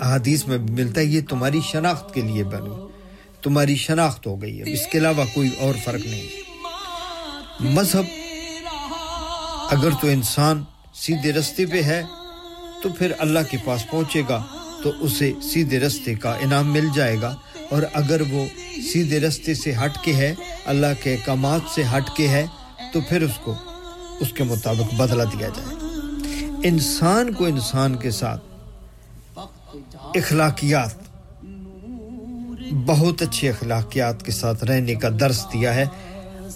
احادیث میں ملتا ہے، یہ تمہاری شناخت کے لیے بنو تمہاری شناخت ہو گئی ہے اس کے علاوہ کوئی اور فرق نہیں۔ مذہب، اگر تو انسان سیدھے رستے پہ ہے تو پھر اللہ کے پاس پہنچے گا، تو اسے سیدھے رستے کا انعام مل جائے گا۔ اور اگر وہ سیدھے رستے سے ہٹ کے ہے، اللہ کے احکامات سے ہٹ کے ہے، تو پھر اس کو، اس کے مطابق بدلہ دیا جائے۔ گا انسان کو انسان کے ساتھ۔ اخلاقیات۔ بہت اچھی اخلاقیات کے ساتھ رہنے کا درس دیا ہے۔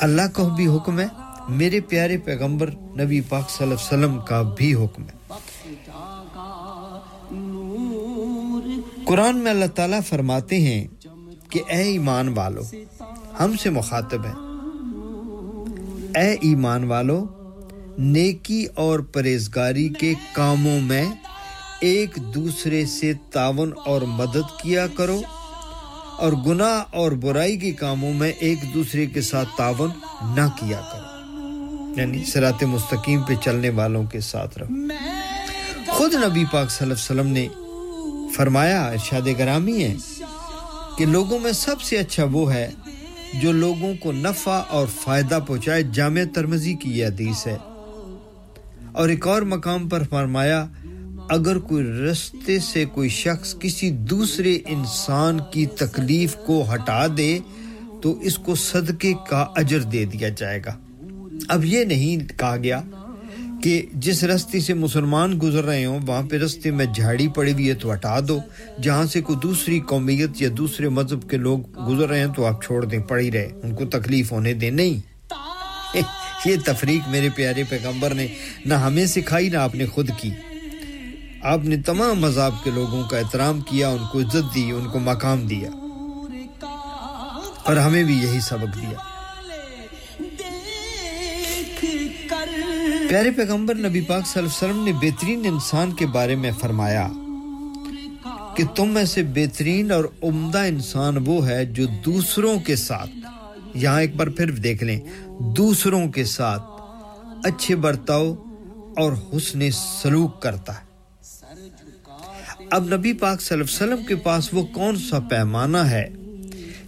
اللہ کا بھی حکم ہے۔ میرے پیارے پیغمبر نبی پاک صلی اللہ علیہ وسلم کا بھی حکم ہے۔ قرآن میں اللہ تعالیٰ فرماتے ہیں کہ اے ایمان والو، ہم سے مخاطب ہیں۔ اے ایمان والو نیکی اور پرہیزگاری کے کاموں میں ایک دوسرے سے تعاون اور مدد کیا کرو اور گناہ اور برائی کے کاموں میں ایک دوسرے کے ساتھ تعاون نہ کیا کرو۔ یعنی سرات مستقیم پہ چلنے والوں کے ساتھ رہو۔ خود نبی پاک صلی اللہ علیہ وسلم نے فرمایا، ارشاد گرامی ہے کہ لوگوں میں سب سے اچھا وہ ہے جو لوگوں کو نفع اور فائدہ پہنچائے۔ جامع ترمزی کی یہ حدیث ہے۔ اور ایک اور مقام پر فرمایا، اگر کوئی رستے سے کوئی شخص کسی دوسرے انسان کی تکلیف کو ہٹا دے، تو اس کو صدقے کا اجر دے دیا جائے گا۔ اب یہ نہیں کہا گیا کہ جس رستے سے مسلمان گزر رہے ہوں، وہاں پہ رستے میں جھاڑی پڑی ہوئی ہے تو ہٹا دو۔ جہاں سے کوئی دوسری قومیت یا دوسرے مذہب کے لوگ گزر رہے ہیں، تو آپ چھوڑ دیں، پڑی رہے، ان کو تکلیف ہونے دیں۔ نہیں یہ تفریق میرے پیارے پیغمبر نے نہ ہمیں سکھائی، نہ آپ نے خود کی۔ آپ نے تمام مذہب کے لوگوں کا احترام کیا، ان کو عزت دی، ان کو مقام دیا۔ اور ہمیں بھی یہی سبق دیا۔ پیارے پیغمبر، نبی پاک صلی اللہ علیہ وسلم نے بہترین انسان کے بارے میں فرمایا کہ تم میں سے بہترین اور عمدہ انسان وہ ہے جو دوسروں کے ساتھ یہاں ایک بار پھر دیکھ لیں۔ دوسروں کے ساتھ اچھے برتاؤ اور حسن سلوک کرتا ہے۔ اب نبی پاک صلی اللہ علیہ وسلم کے پاس وہ کون سا پیمانہ ہے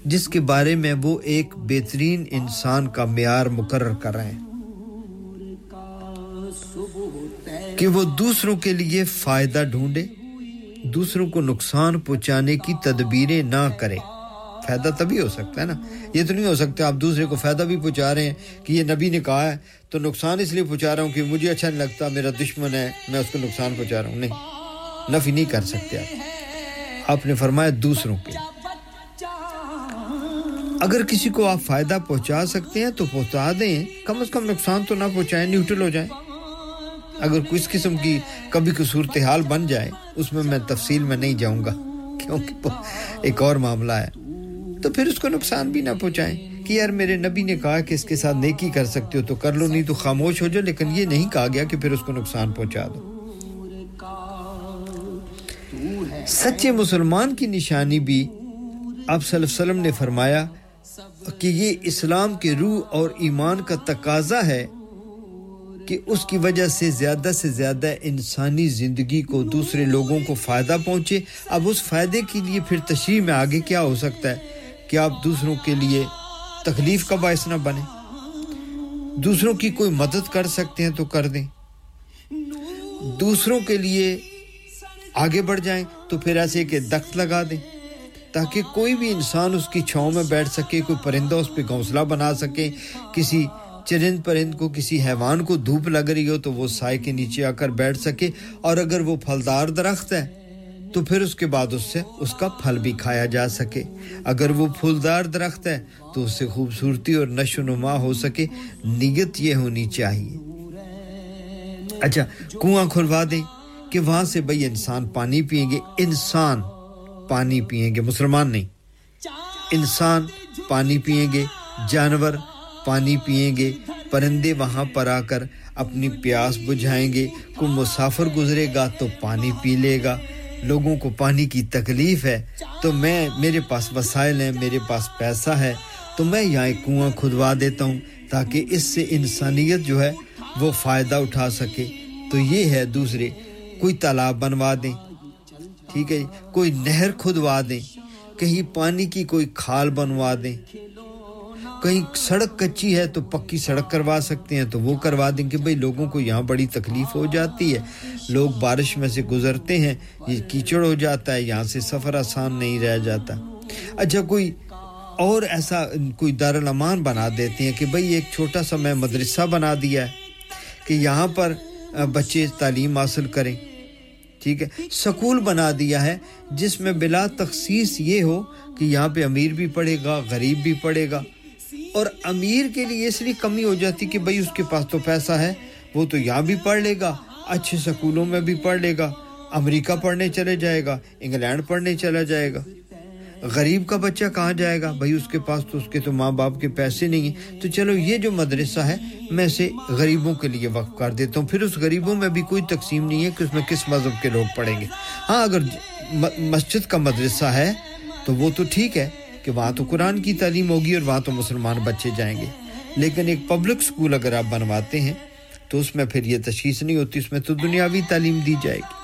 جس کے بارے میں وہ ایک بہترین انسان کا معیار مقرر کر رہے ہیں؟ کہ وہ دوسروں کے لیے فائدہ ڈھونڈے، دوسروں کو نقصان پہنچانے کی تدبیریں نہ کرے۔ فائدہ تبھی ہو سکتا ہے نا۔ یہ تو نہیں ہو سکتا آپ دوسرے کو فائدہ بھی پہنچا رہے ہیں کہ یہ نبی نے کہا ہے، تو نقصان اس لیے پہنچا رہا ہوں کہ مجھے اچھا نہیں لگتا، میرا دشمن ہے، میں اس کو نقصان پہنچا رہا ہوں۔ نہیں، نفی نہیں کر سکتے آپ۔ آپ نے فرمایا دوسروں کے۔ اگر کسی کو آپ فائدہ پہنچا سکتے ہیں تو پہنچا دیں۔ کم از کم نقصان تو نہ پہنچائیں، نیوٹرل ہو جائیں۔ اگر کچھ قسم کی کبھی کوئی صورتحال بن جائے، اس میں میں تفصیل میں نہیں جاؤں گا۔ کیونکہ ایک اور معاملہ ہے۔ تو پھر اس کو نقصان بھی نہ پہنچائیں کہ یار میرے نبی نے کہا کہ اس کے ساتھ نیکی کر سکتے ہو تو کر لو، نہیں تو خاموش ہو جاؤ۔ لیکن یہ نہیں کہا گیا کہ پھر اس کو نقصان پہنچا دو۔ سچے مسلمان کی نشانی بھی آپ صلی اللہ علیہ وسلم نے فرمایا کہ یہ اسلام کے روح اور ایمان کا تقاضا ہے کہ اس کی وجہ سے زیادہ سے زیادہ انسانی زندگی کو دوسرے لوگوں کو فائدہ پہنچے۔ اب اس فائدے کے لیے پھر تشریح میں آگے کیا ہو سکتا ہے؟ کہ آپ دوسروں کے لیے تکلیف کا باعث نہ بنے دوسروں کی کوئی مدد کر سکتے ہیں تو کر دیں۔ دوسروں کے لیے آگے بڑھ جائیں تو پھر ایسے کہ دخت لگا دیں، تاکہ کوئی بھی انسان اس کی چھاؤں میں بیٹھ سکے، کوئی پرندہ اس پہ گھونسلہ بنا سکے، کسی چرند پرند کو، کسی حیوان کو دھوپ لگ رہی ہو تو وہ سائے کے نیچے آ کر بیٹھ سکے۔ اور اگر وہ پھلدار درخت ہے تو پھر اس کے بعد اس سے اس کا پھل بھی کھایا جا سکے۔ اگر وہ پھولدار درخت ہے تو اس سے خوبصورتی اور نشو نما ہو سکے۔ نیت یہ ہونی چاہیے۔ اچھا کنواں کھلوا دیں کہ وہاں سے بھائی انسان پانی پئیں گے۔ انسان پانی پئیں گے، مسلمان نہیں۔ انسان پانی پئیں گے، جانور پانی پئیں گے، پرندے وہاں پر آ کر اپنی پیاس بجھائیں گے۔ کوئی مسافر گزرے گا تو پانی پی لے گا۔ لوگوں کو پانی کی تکلیف ہے، تو میں، میرے پاس وسائل ہیں، میرے پاس پیسہ ہے، تو میں یہاں ایک کنواں کھدوا دیتا ہوں تاکہ اس سے انسانیت جو ہے وہ فائدہ اٹھا سکے۔ تو یہ ہے دوسرے، کوئی تالاب بنوا دیں۔ ٹھیک ہے جی، کوئی نہر کھدوا دیں۔ کہیں پانی کی کوئی کھال بنوا دیں۔ کہیں سڑک کچی ہے تو پکی سڑک کروا سکتے ہیں تو وہ کروا دیں کہ بھئی لوگوں کو یہاں بڑی تکلیف ہو جاتی ہے۔ لوگ بارش میں سے گزرتے ہیں، یہ کیچڑ ہو جاتا ہے، یہاں سے سفر آسان نہیں رہ جاتا۔ اچھا کوئی اور ایسا کوئی دارالامان بنا دیتے ہیں کہ بھئی ایک چھوٹا سا میں مدرسہ بنا دیا ہے کہ یہاں پر بچے تعلیم حاصل کریں۔ ٹھیک ہے، سکول بنا دیا ہے جس میں بلا تخصیص یہ ہو کہ یہاں پہ امیر بھی پڑھے گا، غریب بھی پڑھے گا۔ اور امیر کے لیے اس لیے کمی ہو جاتی کہ بھائی اس کے پاس تو پیسہ ہے، وہ تو یہاں بھی پڑھ لے گا۔ اچھے سکولوں میں بھی پڑھ لے گا۔ امریکہ پڑھنے چلے جائے گا، انگلینڈ پڑھنے چلا جائے گا۔ غریب کا بچہ کہاں جائے گا؟ بھائی اس کے پاس تو اس کے تو ماں باپ کے پیسے نہیں ہیں۔ تو چلو، یہ جو مدرسہ ہے، میں اسے غریبوں کے لیے وقف کر دیتا ہوں۔ پھر اس غریبوں میں بھی کوئی تقسیم نہیں ہے کہ اس میں کس مذہب کے لوگ پڑھیں گے۔ ہاں اگر مسجد کا مدرسہ ہے تو وہ تو ٹھیک ہے کہ وہاں تو قرآن کی تعلیم ہوگی اور وہاں تو مسلمان بچے جائیں گے۔ لیکن ایک پبلک سکول اگر آپ بنواتے ہیں، تو اس میں پھر یہ تشخیص نہیں ہوتی، اس میں تو دنیاوی تعلیم دی جائے گی۔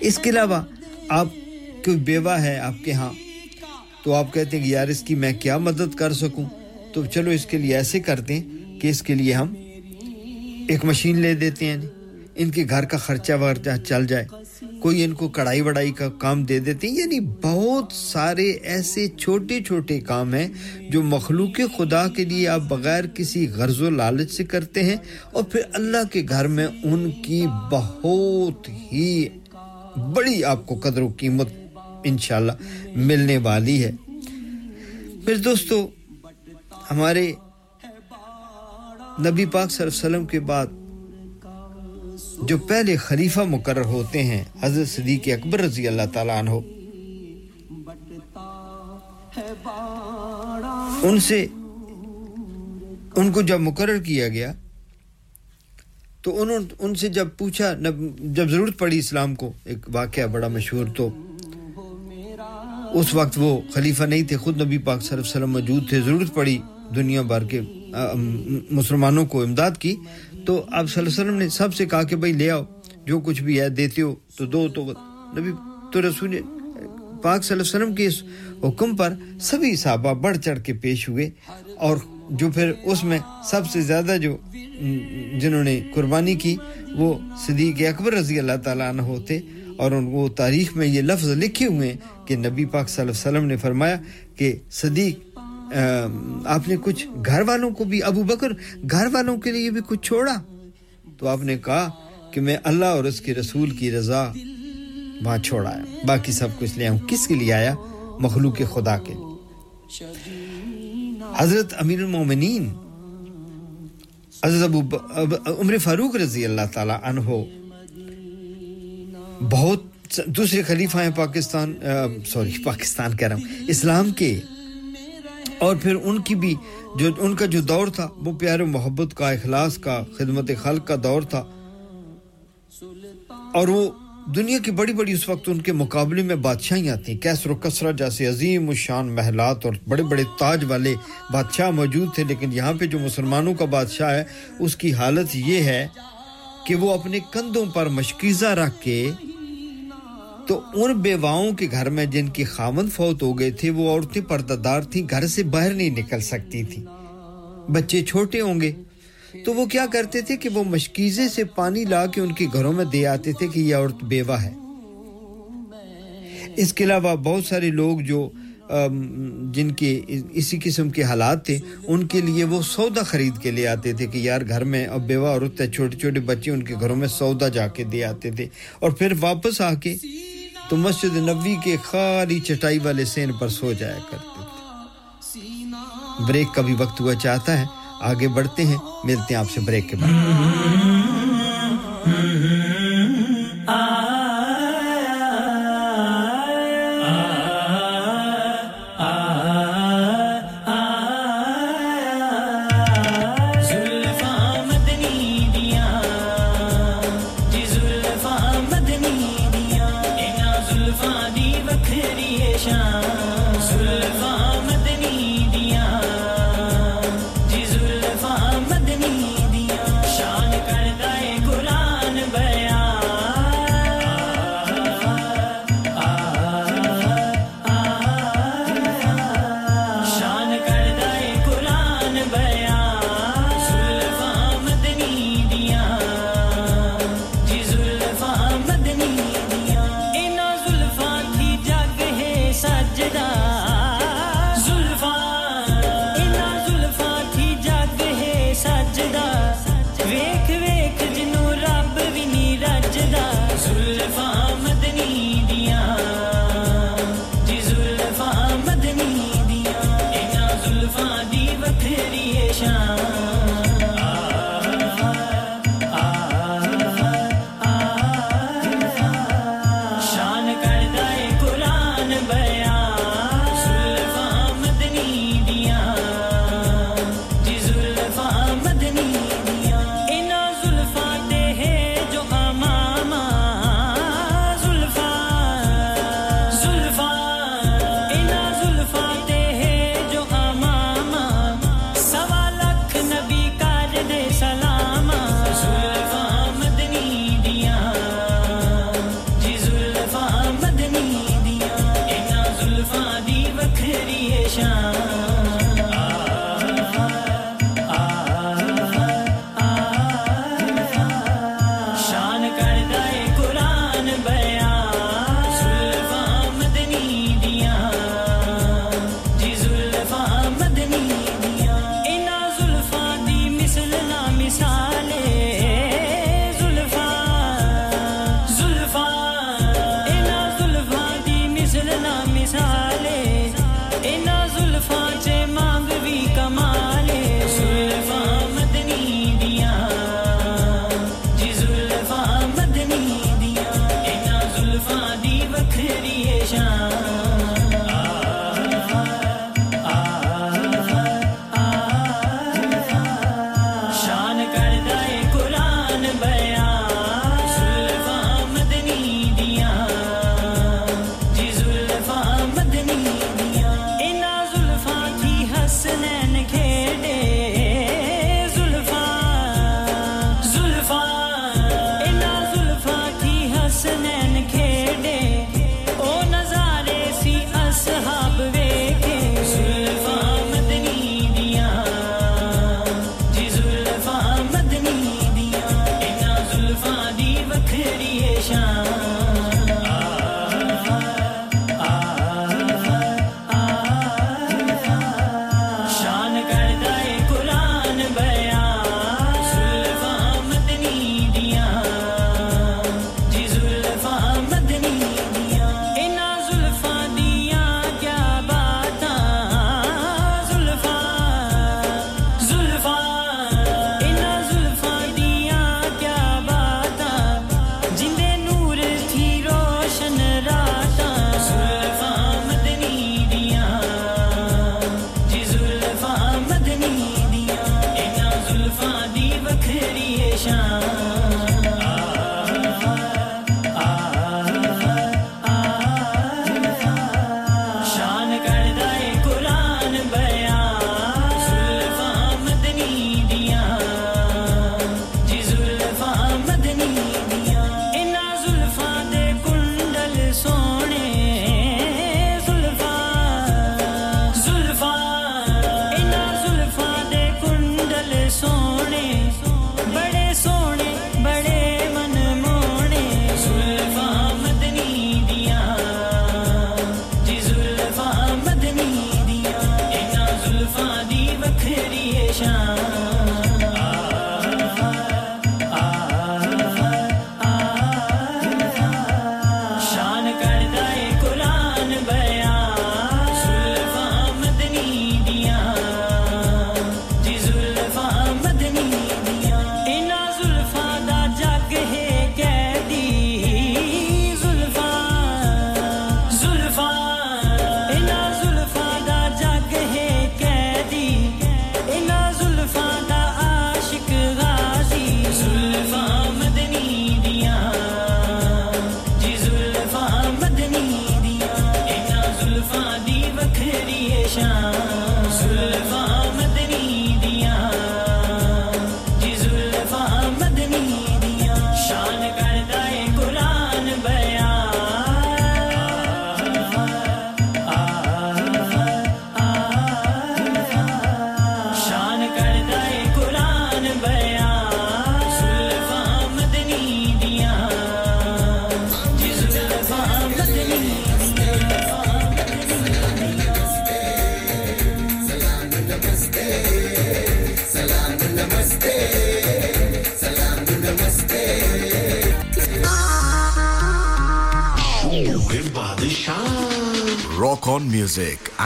اس کے علاوہ آپ کوئی بیوہ ہے آپ کے ہاں تو آپ کہتے ہیں کہ یار اس کی میں کیا مدد کر سکوں؟ تو چلو اس کے لیے ایسے کرتے ہیں کہ اس کے لیے ہم ایک مشین لے دیتے ہیں، ان کے گھر کا خرچہ وغیرہ چل جائے۔ کوئی ان کو کڑھائی وڑائی کا کام دے دیتے ہیں۔ یعنی بہت سارے ایسے چھوٹے چھوٹے کام ہیں جو مخلوق خدا کے لیے آپ بغیر کسی غرض و لالچ سے کرتے ہیں اور پھر اللہ کے گھر میں ان کی بہت ہی بڑی آپ کو قدر و قیمت انشاءاللہ ملنے والی ہے۔ پھر دوستو، ہمارے نبی پاک صلی اللہ علیہ وسلم کے بعد جو پہلے خلیفہ مقرر ہوتے ہیں، حضرت صدیق اکبر رضی اللہ تعالیٰ عنہ۔ ان سے، ان کو جب مقرر کیا گیا، تو انہوں ان سے جب پوچھا جب ضرورت پڑی اسلام کو، ایک واقعہ بڑا مشہور تو اس وقت وہ خلیفہ نہیں تھے، خود نبی پاک صلی اللہ علیہ وسلم موجود تھے، ضرورت پڑی دنیا بھر کے مسلمانوں کو امداد کی۔ تو آپ صلی اللہ علیہ وسلم نے سب سے کہا کہ بھائی لے آؤ، جو کچھ بھی ہے دیتے ہو، تو دو تو نبی تو رسول پاک صلی اللہ علیہ وسلم کے اس حکم پر سبھی صحابہ بڑھ چڑھ کے پیش ہوئے اور جو پھر اس میں سب سے زیادہ جو جنہوں نے قربانی کی، وہ صدیق اکبر رضی اللہ تعالیٰ عنہ ہوتے اور ان کو تاریخ میں یہ لفظ لکھے ہوئے ہیں کہ نبی پاک صلی اللہ علیہ وسلم نے فرمایا کہ صدیق آپ نے کچھ گھر والوں کو بھی ابو بکر گھر والوں کے لیے بھی کچھ چھوڑا؟ تو آپ نے کہا کہ میں اللہ اور اس کے رسول کی رضا وہاں چھوڑا ہے۔ باقی سب کچھ لے آؤں۔ کس کے لیے آیا؟ مخلوق خدا کے۔ لیے حضرت امیر المومنین حضرت ابو عمر فاروق رضی اللہ تعالی عنہ بہت دوسرے خلیفہ ہیں پاکستان آ, سوری پاکستان کہہ رہا ہوں۔ اسلام کے اور پھر ان کی بھی جو ان کا جو دور تھا، وہ پیار محبت کا، اخلاص کا، خدمت خلق کا دور تھا۔ اور وہ دنیا کی بڑی بڑی اس وقت ان کے مقابلے میں بادشاہیں آتی ہیں کیسر و کسرا جیسے عظیم و شان محلات اور بڑے بڑے تاج والے بادشاہ موجود تھے، لیکن یہاں پہ جو مسلمانوں کا بادشاہ ہے، اس کی حالت یہ ہے کہ وہ اپنے کندھوں پر مشکیزہ رکھ کے تو ان بیواؤں کے گھر میں جن کی خامن فوت ہو گئے تھے وہ عورتیں پردہ دار تھیں، گھر سے باہر نہیں نکل سکتی تھی۔ بچے چھوٹے ہوں گے۔ تو وہ کیا کرتے تھے کہ وہ مشکیزے سے پانی لا کے ان کے گھروں میں دے آتے تھے کہ یہ عورت بیوہ ہے۔ اس کے علاوہ بہت سارے لوگ جو جن کے اسی قسم کے حالات تھے، ان کے لیے وہ سودا خرید کے لے آتے تھے کہ یار گھر میں اب بیوہ عورت ہے، چھوٹے چھوٹے بچے ان کے گھروں میں سودا جا کے دے آتے تھے۔ اور پھر واپس آ کے تو مسجد نبوی کے خالی چٹائی والے سین پر سو جایا کرتے تھے۔ بریک کا بھی وقت ہوا چاہتا ہے، آگے بڑھتے ہیں، ملتے ہیں آپ سے بریک کے بعد۔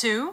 Two.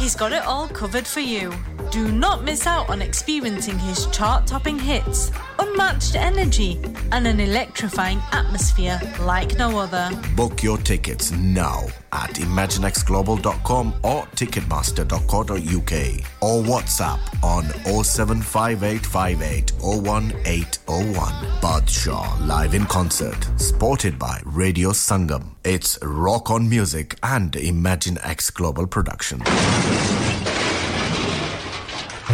He's got it all covered for you. Do not miss out on experiencing his chart topping hits, unmatched energy, and an electric electrifying atmosphere like no other. Book your tickets now at imaginexglobal.com or ticketmaster.co.uk or WhatsApp on 07585801801. Badshaw live in concert, supported by Radio Sangam. It's Rock on Music and Imagine X Global production.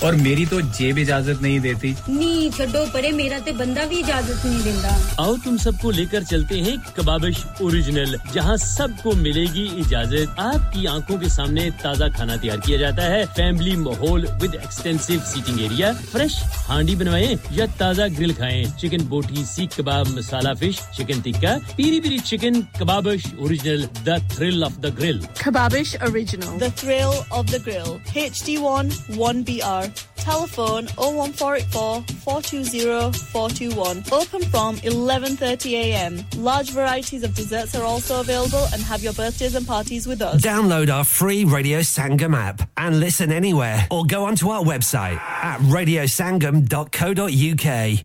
اور میری تو جیب اجازت نہیں دیتی۔ نہیں چھڈو پرے میرا تے بندہ بھی اجازت نہیں دیندا آؤ تم سب کو لے کر چلتے ہیں کبابش اوریجنل جہاں سب کو ملے گی اجازت۔ آپ کی آنکھوں کے سامنے تازہ کھانا تیار کیا جاتا ہے۔ فیملی ماحول with extensive seating area fresh handi بنوائیں یا تازہ گرل کھائیں۔ Chicken boti seekh kebab masala fish chicken tikka peri peri chicken Kababish original the thrill of the grill Kababish original the thrill of the grill HD1 1BR. Telephone 01484 420 421. Open from 11:30 a.m. Large varieties of desserts are also available and have your birthdays and parties with us. Download our free Radio Sangam app and listen anywhere or go onto our website at radiosangam.co.uk.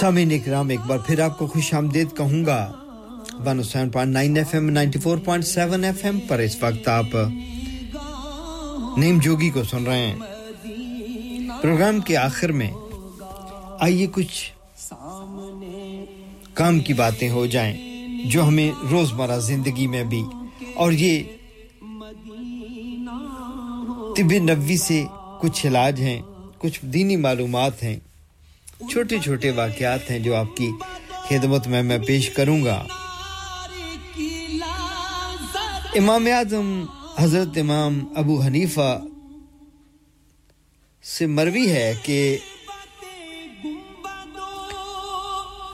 سامعین اکرام، ایک بار پھر آپ کو خوش آمدید کہوں گا۔ 107.9 ایف ایم 94.7 ایف ایم پر اس وقت آپ نیم جوگی کو سن رہے ہیں۔ پروگرام کے آخر میں آئیے کچھ کام کی باتیں ہو جائیں جو ہمیں روزمرہ زندگی میں بھی۔ اور یہ طب نبوی سے کچھ علاج ہیں، کچھ دینی معلومات ہیں۔ چھوٹے چھوٹے واقعات ہیں جو آپ کی خدمت میں میں پیش کروں گا۔ امام اعظم حضرت امام ابو حنیفہ سے مروی ہے کہ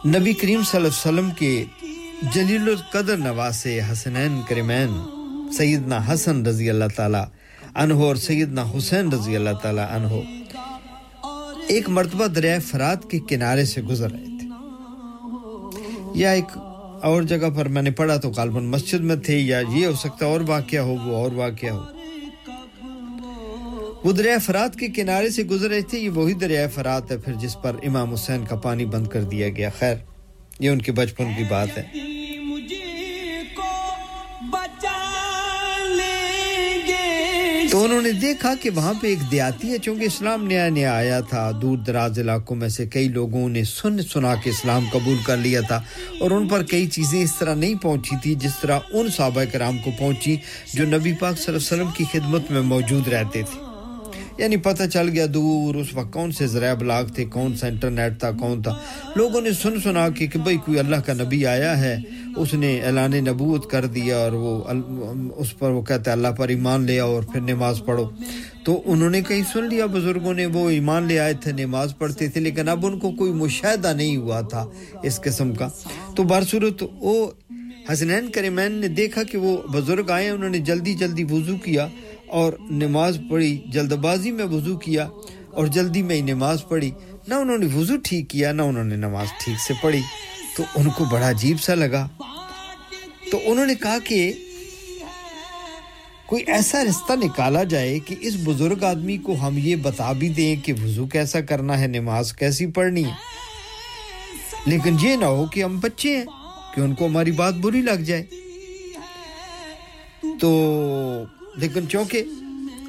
نبی کریم صلی اللہ علیہ وسلم کے جلیل القدر نواز حسنین کریمین، سیدنا حسن رضی اللہ تعالی عنہ اور سیدنا حسین رضی اللہ تعالی عنہ۔ ایک مرتبہ دریائے فرات کے کنارے سے گزر رہے تھے۔ یا ایک اور جگہ پر میں نے پڑھا تو غالباً مسجد میں تھے، یا یہ ہو سکتا اور واقعہ ہو، وہ اور واقعہ ہو۔ وہ دریائے فرات کے کنارے سے گزر رہے تھے، یہ وہی دریائے فرات ہے، پھر جس پر امام حسین کا پانی بند کر دیا گیا۔ خیر، یہ ان کے بچپن کی بات ہے۔ انہوں نے دیکھا کہ وہاں پہ ایک دیاتی ہے، چونکہ اسلام نیا نیا آیا تھا۔ دور دراز علاقوں میں سے کئی لوگوں نے سن سنا کے اسلام قبول کر لیا تھا، اور ان پر کئی چیزیں اس طرح نہیں پہنچی تھی جس طرح ان صحابہ کرام کو پہنچی جو نبی پاک صلی اللہ علیہ وسلم کی خدمت میں موجود رہتے تھے۔ یعنی پتہ چل گیا دور اس وقت کون سے ذرائع بلاگ تھے، کون سا انٹرنیٹ تھا، کون تھا۔ لوگوں نے سن سنا کے کہ بھئی کوئی اللہ کا نبی آیا ہے، اس نے اعلان نبوت کر دیا اور وہ اس پر وہ کہتا ہے اللہ پر ایمان لے اور پھر نماز پڑھو۔ تو انہوں نے کہیں سن لیا بزرگوں نے، وہ ایمان لے آئے تھے، نماز پڑھتے تھے، لیکن اب ان کو کوئی مشاہدہ نہیں ہوا تھا اس قسم کا۔ تو بارصورت وہ حسنین کریمین نے دیکھا کہ وہ بزرگ آئے، انہوں نے جلدی جلدی وضو کیا۔ اور نماز پڑھی جلد بازی میں وضو کیا اور جلدی میں ہی نماز پڑھی۔ نہ انہوں نے وضو ٹھیک کیا، نہ انہوں نے نماز ٹھیک سے پڑھی۔ تو ان کو بڑا عجیب سا لگا۔ تو انہوں نے کہا کہ کوئی ایسا رستہ نکالا جائے کہ اس بزرگ آدمی کو ہم یہ بتا بھی دیں کہ وضو کیسا کرنا ہے، نماز کیسی پڑھنی ہے۔ لیکن یہ نہ ہو کہ ہم بچے ہیں، کہ ان کو ہماری بات بری لگ جائے۔ تو لیکن چونکہ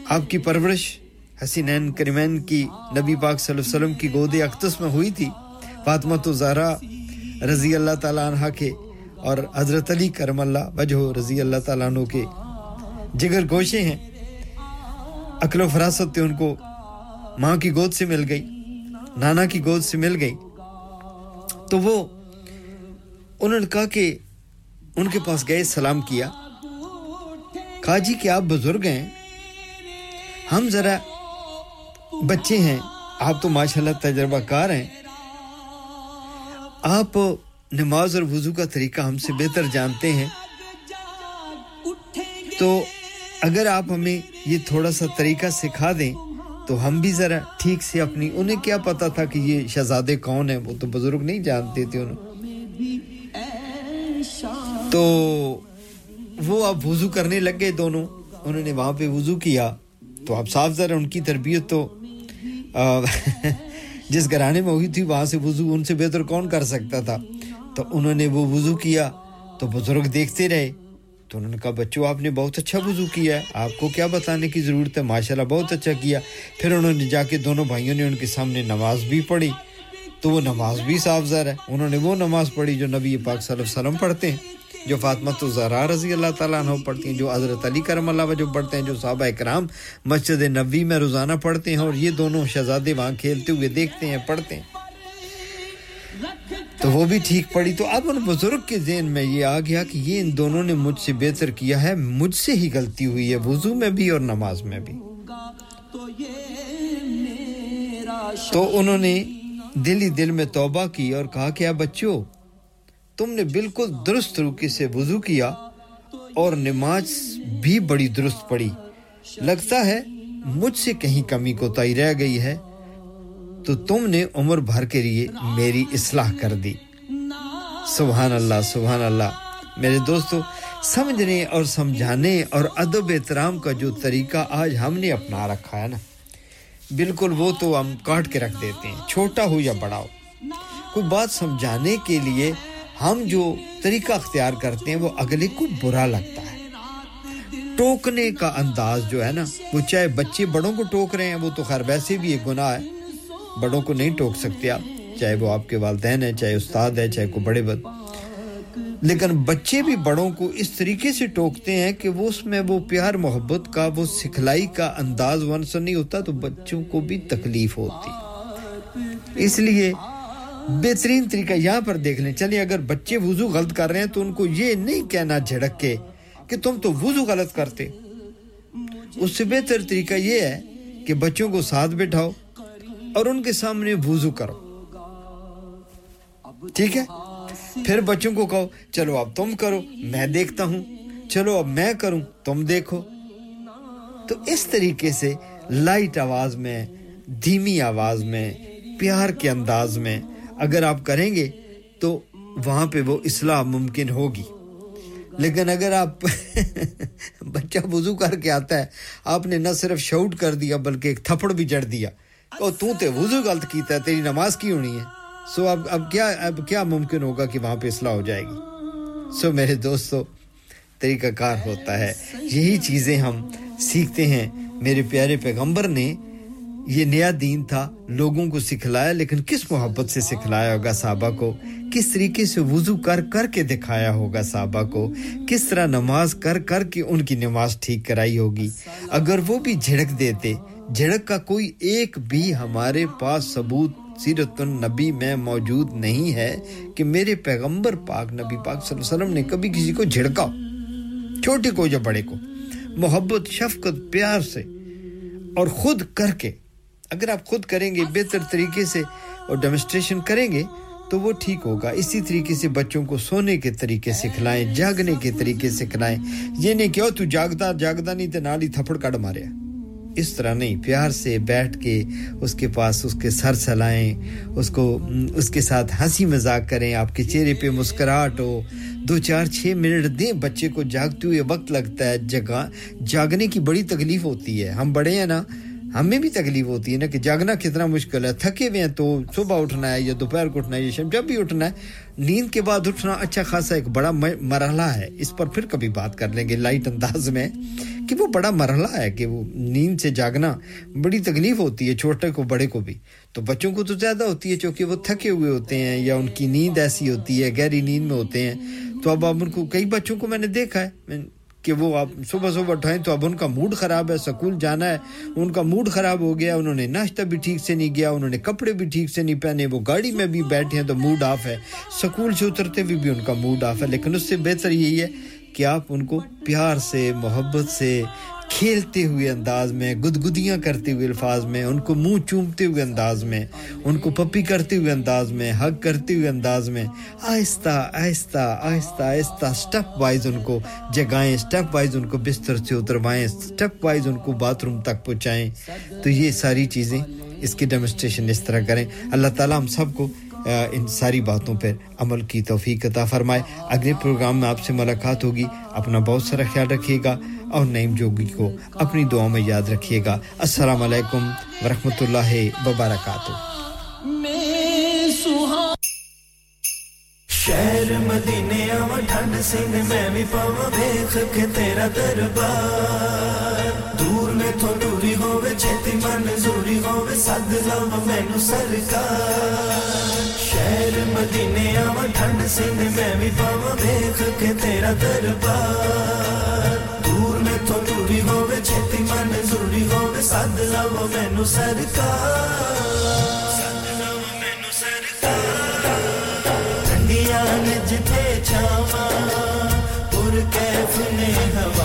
آپ کی پرورش حسینین کریمین کی نبی پاک صلی اللہ علیہ وسلم کی گود اکتس میں ہوئی تھی، فاطمہ تو زہرا رضی اللہ تعالیٰ عنہ کے اور حضرت علی کرم اللہ وجہ رضی اللہ تعالیٰ عنہ کے جگر گوشے ہیں۔ عقل و فراست ان کو ماں کی گود سے مل گئی، نانا کی گود سے مل گئی۔ تو وہ انہوں نے کہا کہ ان کے پاس گئے، سلام کیا۔ کہا جی کہ آپ بزرگ ہیں، ہم ذرا بچے ہیں، آپ تو ماشاءاللہ تجربہ کار ہیں۔ آپ نماز اور وضو کا طریقہ ہم سے بہتر جانتے ہیں۔ تو اگر آپ ہمیں یہ تھوڑا سا طریقہ سکھا دیں، تو ہم بھی ذرا ٹھیک سے اپنی، انہیں کیا پتا تھا کہ یہ شہزادے کون ہیں؟ وہ تو بزرگ نہیں جانتے تھے انہوں۔ تو وہ اب وضو کرنے لگ گئے دونوں۔ انہوں نے وہاں پہ وضو کیا۔ تو اب صاف ذرا ان کی تربیت تو جس گھرانے میں ہوئی تھی وہاں سے وضو، ان سے بہتر کون کر سکتا تھا؟ تو انہوں نے وہ وضو کیا۔ تو بزرگ دیکھتے رہے۔ تو انہوں نے کہا، بچوں، آپ نے بہت اچھا وضو کیا ہے۔ آپ کو کیا بتانے کی ضرورت ہے؟ ماشاءاللہ، بہت اچھا کیا۔ پھر انہوں نے جا کے دونوں بھائیوں نے ان کے سامنے نماز بھی پڑھی۔ تو وہ نماز بھی صاف ذرا ہے۔ انہوں نے وہ نماز پڑھی جو نبی پاک صلی اللہ علیہ وسلم پڑھتے ہیں۔ جو فاطمت الزہرا رضی اللہ تعالیٰ عنہ پڑھتی ہیں، جو حضرت علی کرم اللہ وجہ پڑھتے ہیں، جو صحابہ کرام مسجد نبوی میں روزانہ پڑھتے ہیں اور یہ دونوں شہزادے وہاں کھیلتے ہوئے دیکھتے ہیں، پڑھتے ہیں۔ تو وہ بھی ٹھیک پڑی تو اب ان بزرگ کے ذہن میں یہ آ گیا کہ یہ ان دونوں نے مجھ سے بہتر کیا ہے، مجھ سے ہی غلطی ہوئی ہے، وضو میں بھی اور نماز میں بھی۔ تو انہوں نے دل ہی دل میں توبہ کی اور کہا کہ بچوں تم نے بالکل درست طریقے سے وضو کیا اور نماز بھی بڑی درست پڑی لگتا ہے مجھ سے کہیں کمی کوتاہی رہ گئی ہے۔ تو تم نے عمر بھر کے لیے میری اصلاح کر دی۔ سبحان اللہ سبحان اللہ۔ میرے دوستو، سمجھنے اور سمجھانے اور ادب احترام کا جو طریقہ آج ہم نے اپنا رکھا ہے نا، بالکل وہ تو ہم کاٹ کے رکھ دیتے ہیں، چھوٹا ہو یا بڑا ہو۔ کوئی بات سمجھانے کے لیے ہم جو طریقہ اختیار کرتے ہیں وہ اگلے کو برا لگتا ہے۔ ٹوکنے کا انداز جو ہے نا، وہ چاہے بچے بڑوں کو ٹوک رہے ہیں، وہ تو خیر ویسے بھی ایک گناہ ہے۔ بڑوں کو نہیں ٹوک سکتے آپ، چاہے وہ آپ کے والدین ہیں، چاہے استاد ہے چاہے کوئی بڑے بد لیکن بچے بھی بڑوں کو اس طریقے سے ٹوکتے ہیں کہ وہ اس میں وہ پیار، محبت کا، وہ سکھلائی کا انداز ونسر نہیں ہوتا تو بچوں کو بھی تکلیف ہوتی۔ اس لیے بہترین طریقہ یہاں پر دیکھ لیں۔ چلیں، اگر بچے وضو غلط کر رہے ہیں تو ان کو یہ نہیں کہنا جھڑک کے کہ تم تو وضو غلط کرتے۔ اس سے بہتر طریقہ یہ ہے کہ بچوں کو ساتھ بٹھاؤ اور ان کے سامنے وضو کرو۔ ٹھیک ہے؟ پھر بچوں کو کہو، چلو اب تم کرو، میں دیکھتا ہوں۔ چلو اب میں کروں، تم دیکھو۔ تو اس طریقے سے لائٹ آواز میں، دھیمی آواز میں، پیار کے انداز میں اگر آپ کریں گے تو وہاں پہ وہ اصلاح ممکن ہوگی۔ لیکن اگر آپ بچہ وضو کر کے آتا ہے، آپ نے نہ صرف شوٹ کر دیا، بلکہ ایک تھپڑ بھی جڑ دیا۔ اور تو تے وضو غلط کیتا ہے، تیری نماز کی ہونی ہے۔ سو اب اب کیا اب کیا ممکن ہوگا کہ وہاں پہ اصلاح ہو جائے گی؟ سو میرے دوستو طریقہ کار ہوتا ہے۔ یہی چیزیں ہم سیکھتے ہیں۔ میرے پیارے پیغمبر نے یہ نیا دین تھا، لوگوں کو سکھلایا، لیکن کس محبت سے سکھلایا ہوگا صحابہ کو؟ کس طریقے سے وضو کر کر کے دکھایا ہوگا صحابہ کو؟ کس طرح نماز کر کر کے ان کی نماز ٹھیک کرائی ہوگی؟ اگر وہ بھی جھڑک دیتے، جھڑک کا کوئی ایک بھی ہمارے پاس ثبوت سیرت النبی میں موجود نہیں ہے کہ میرے پیغمبر پاک نبی پاک صلی اللہ علیہ وسلم نے کبھی کسی کو جھڑکا، چھوٹے کو یا بڑے کو۔ محبت، شفقت، پیار سے اور خود کر کے اگر آپ خود کریں گے بہتر طریقے سے اور ڈیمونسٹریشن کریں گے، تو وہ ٹھیک ہوگا۔ اسی طریقے سے بچوں کو سونے کے طریقے سکھلائیں، جاگنے کے طریقے سکھلائیں۔ یہ نہیں کہ تو جاگتا جاگتا نہیں تو نال ہی تھپڑ کڑ ماریا اس طرح نہیں۔ پیار سے بیٹھ کے اس کے پاس اس کے سر سلائیں، اس کو، اس کے ساتھ ہنسی مذاق کریں۔ آپ کے چہرے پہ مسکراہٹ ہو۔ دو، چار، چھ منٹ دیں۔ بچے کو جاگتے ہوئے وقت لگتا ہے۔ جگہ جاگنے کی بڑی تکلیف ہوتی ہے۔ ہم بڑے ہیں نا ہمیں بھی تکلیف ہوتی ہے نا کہ جاگنا کتنا مشکل ہے۔ تھکے ہوئے ہیں تو صبح اٹھنا ہے یا دوپہر کو اٹھنا ہے یا شام جب بھی اٹھنا ہے، نیند کے بعد اٹھنا اچھا خاصا ایک بڑا مرحلہ ہے۔ اس پر پھر کبھی بات کر لیں گے لائٹ انداز میں کہ وہ بڑا مرحلہ ہے کہ وہ نیند سے جاگنا بڑی تکلیف ہوتی ہے، چھوٹے کو، بڑے کو بھی۔ تو بچوں کو تو زیادہ ہوتی ہے چونکہ وہ تھکے ہوئے ہوتے ہیں یا ان کی نیند ایسی ہوتی ہے، گہری نیند میں ہوتے ہیں۔ تو اب اب ان کو کئی بچوں کو میں نے دیکھا ہے کہ وہ آپ صبح صبح اٹھائیں تو اب ان کا موڈ خراب ہے سکول جانا ہے ان کا موڈ خراب ہو گیا انہوں نے ناشتہ بھی ٹھیک سے نہیں کیا انہوں نے کپڑے بھی ٹھیک سے نہیں پہنے وہ گاڑی میں بھی بیٹھے ہیں تو موڈ آف ہے۔ سکول سے اترتے ہوئے بھی, بھی ان کا موڈ آف ہے لیکن اس سے بہتر یہی ہے کہ آپ ان کو پیار سے محبت سے کھیلتے ہوئے انداز میں، گدگدیاں کرتے ہوئے الفاظ میں، ان کو منہ چومتے ہوئے انداز میں، ان کو پپی کرتے ہوئے انداز میں حق کرتے ہوئے انداز میں۔ آہستہ آہستہ آہستہ آہستہ سٹپ وائز ان کو جگائیں سٹپ وائز ان کو بستر سے اتروائیں سٹپ وائز ان کو باتھ روم تک پہنچائیں۔ تو یہ ساری چیزیں اس کی ڈیمونسٹریشن اس طرح کریں۔ اللہ تعالیٰ ہم سب کو ان ساری باتوں پر عمل کی توفیق عطا فرمائے۔ اگلے پروگرام میں آپ سے ملاقات ہوگی۔ اپنا بہت سارا خیال رکھیے گا۔ اور نعیم جوگی کو اپنی دعاؤں میں یاد رکھیے گا۔ السلام علیکم ورحمۃ اللہ وبرکاتہ۔ شہر مدینے آو ٹھنڈ سنگھ میں بھی پاو دیکھ کے تیرا دربار۔ دور میں تو دوری ہووے، چھتی من زوری ہووے صد لاواں مینوں سرکار۔ شہر مدینے آو ٹھنڈ سنگھ میں بھی پاو دیکھ کے تیرا دربار۔ ਸਦ ਲਵ ਮੈਨੂੰ ਸਰਕਾਰ। ਸਦ ਲਵ ਮੈਨੂੰ ਸਰਕਾਰ ਠੰਡੀਆਂ ਨੇ ਜਿੱਥੇ ਛਾਵਾਂ, ਪੁਰ ਕੈਫ ਨੇ ਹਵਾ।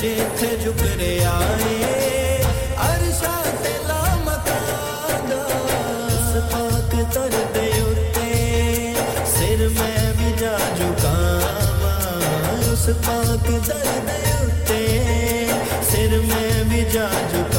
جیت چکر آئے ہر شا دام مکار پاک چلتے ہوتے سر میں بھی جا چکا ہاں اس پاک چلتے ہوتے سر میں بھی جا چکا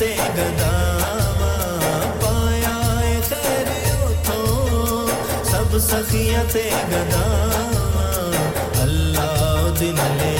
سے گداما تو سب سخیت گداما اللہ دن لے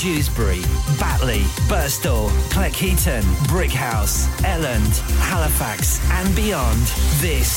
Dewsbury, Batley, Burstall, Cleckheaton, Brickhouse, Elland, Halifax, and beyond. This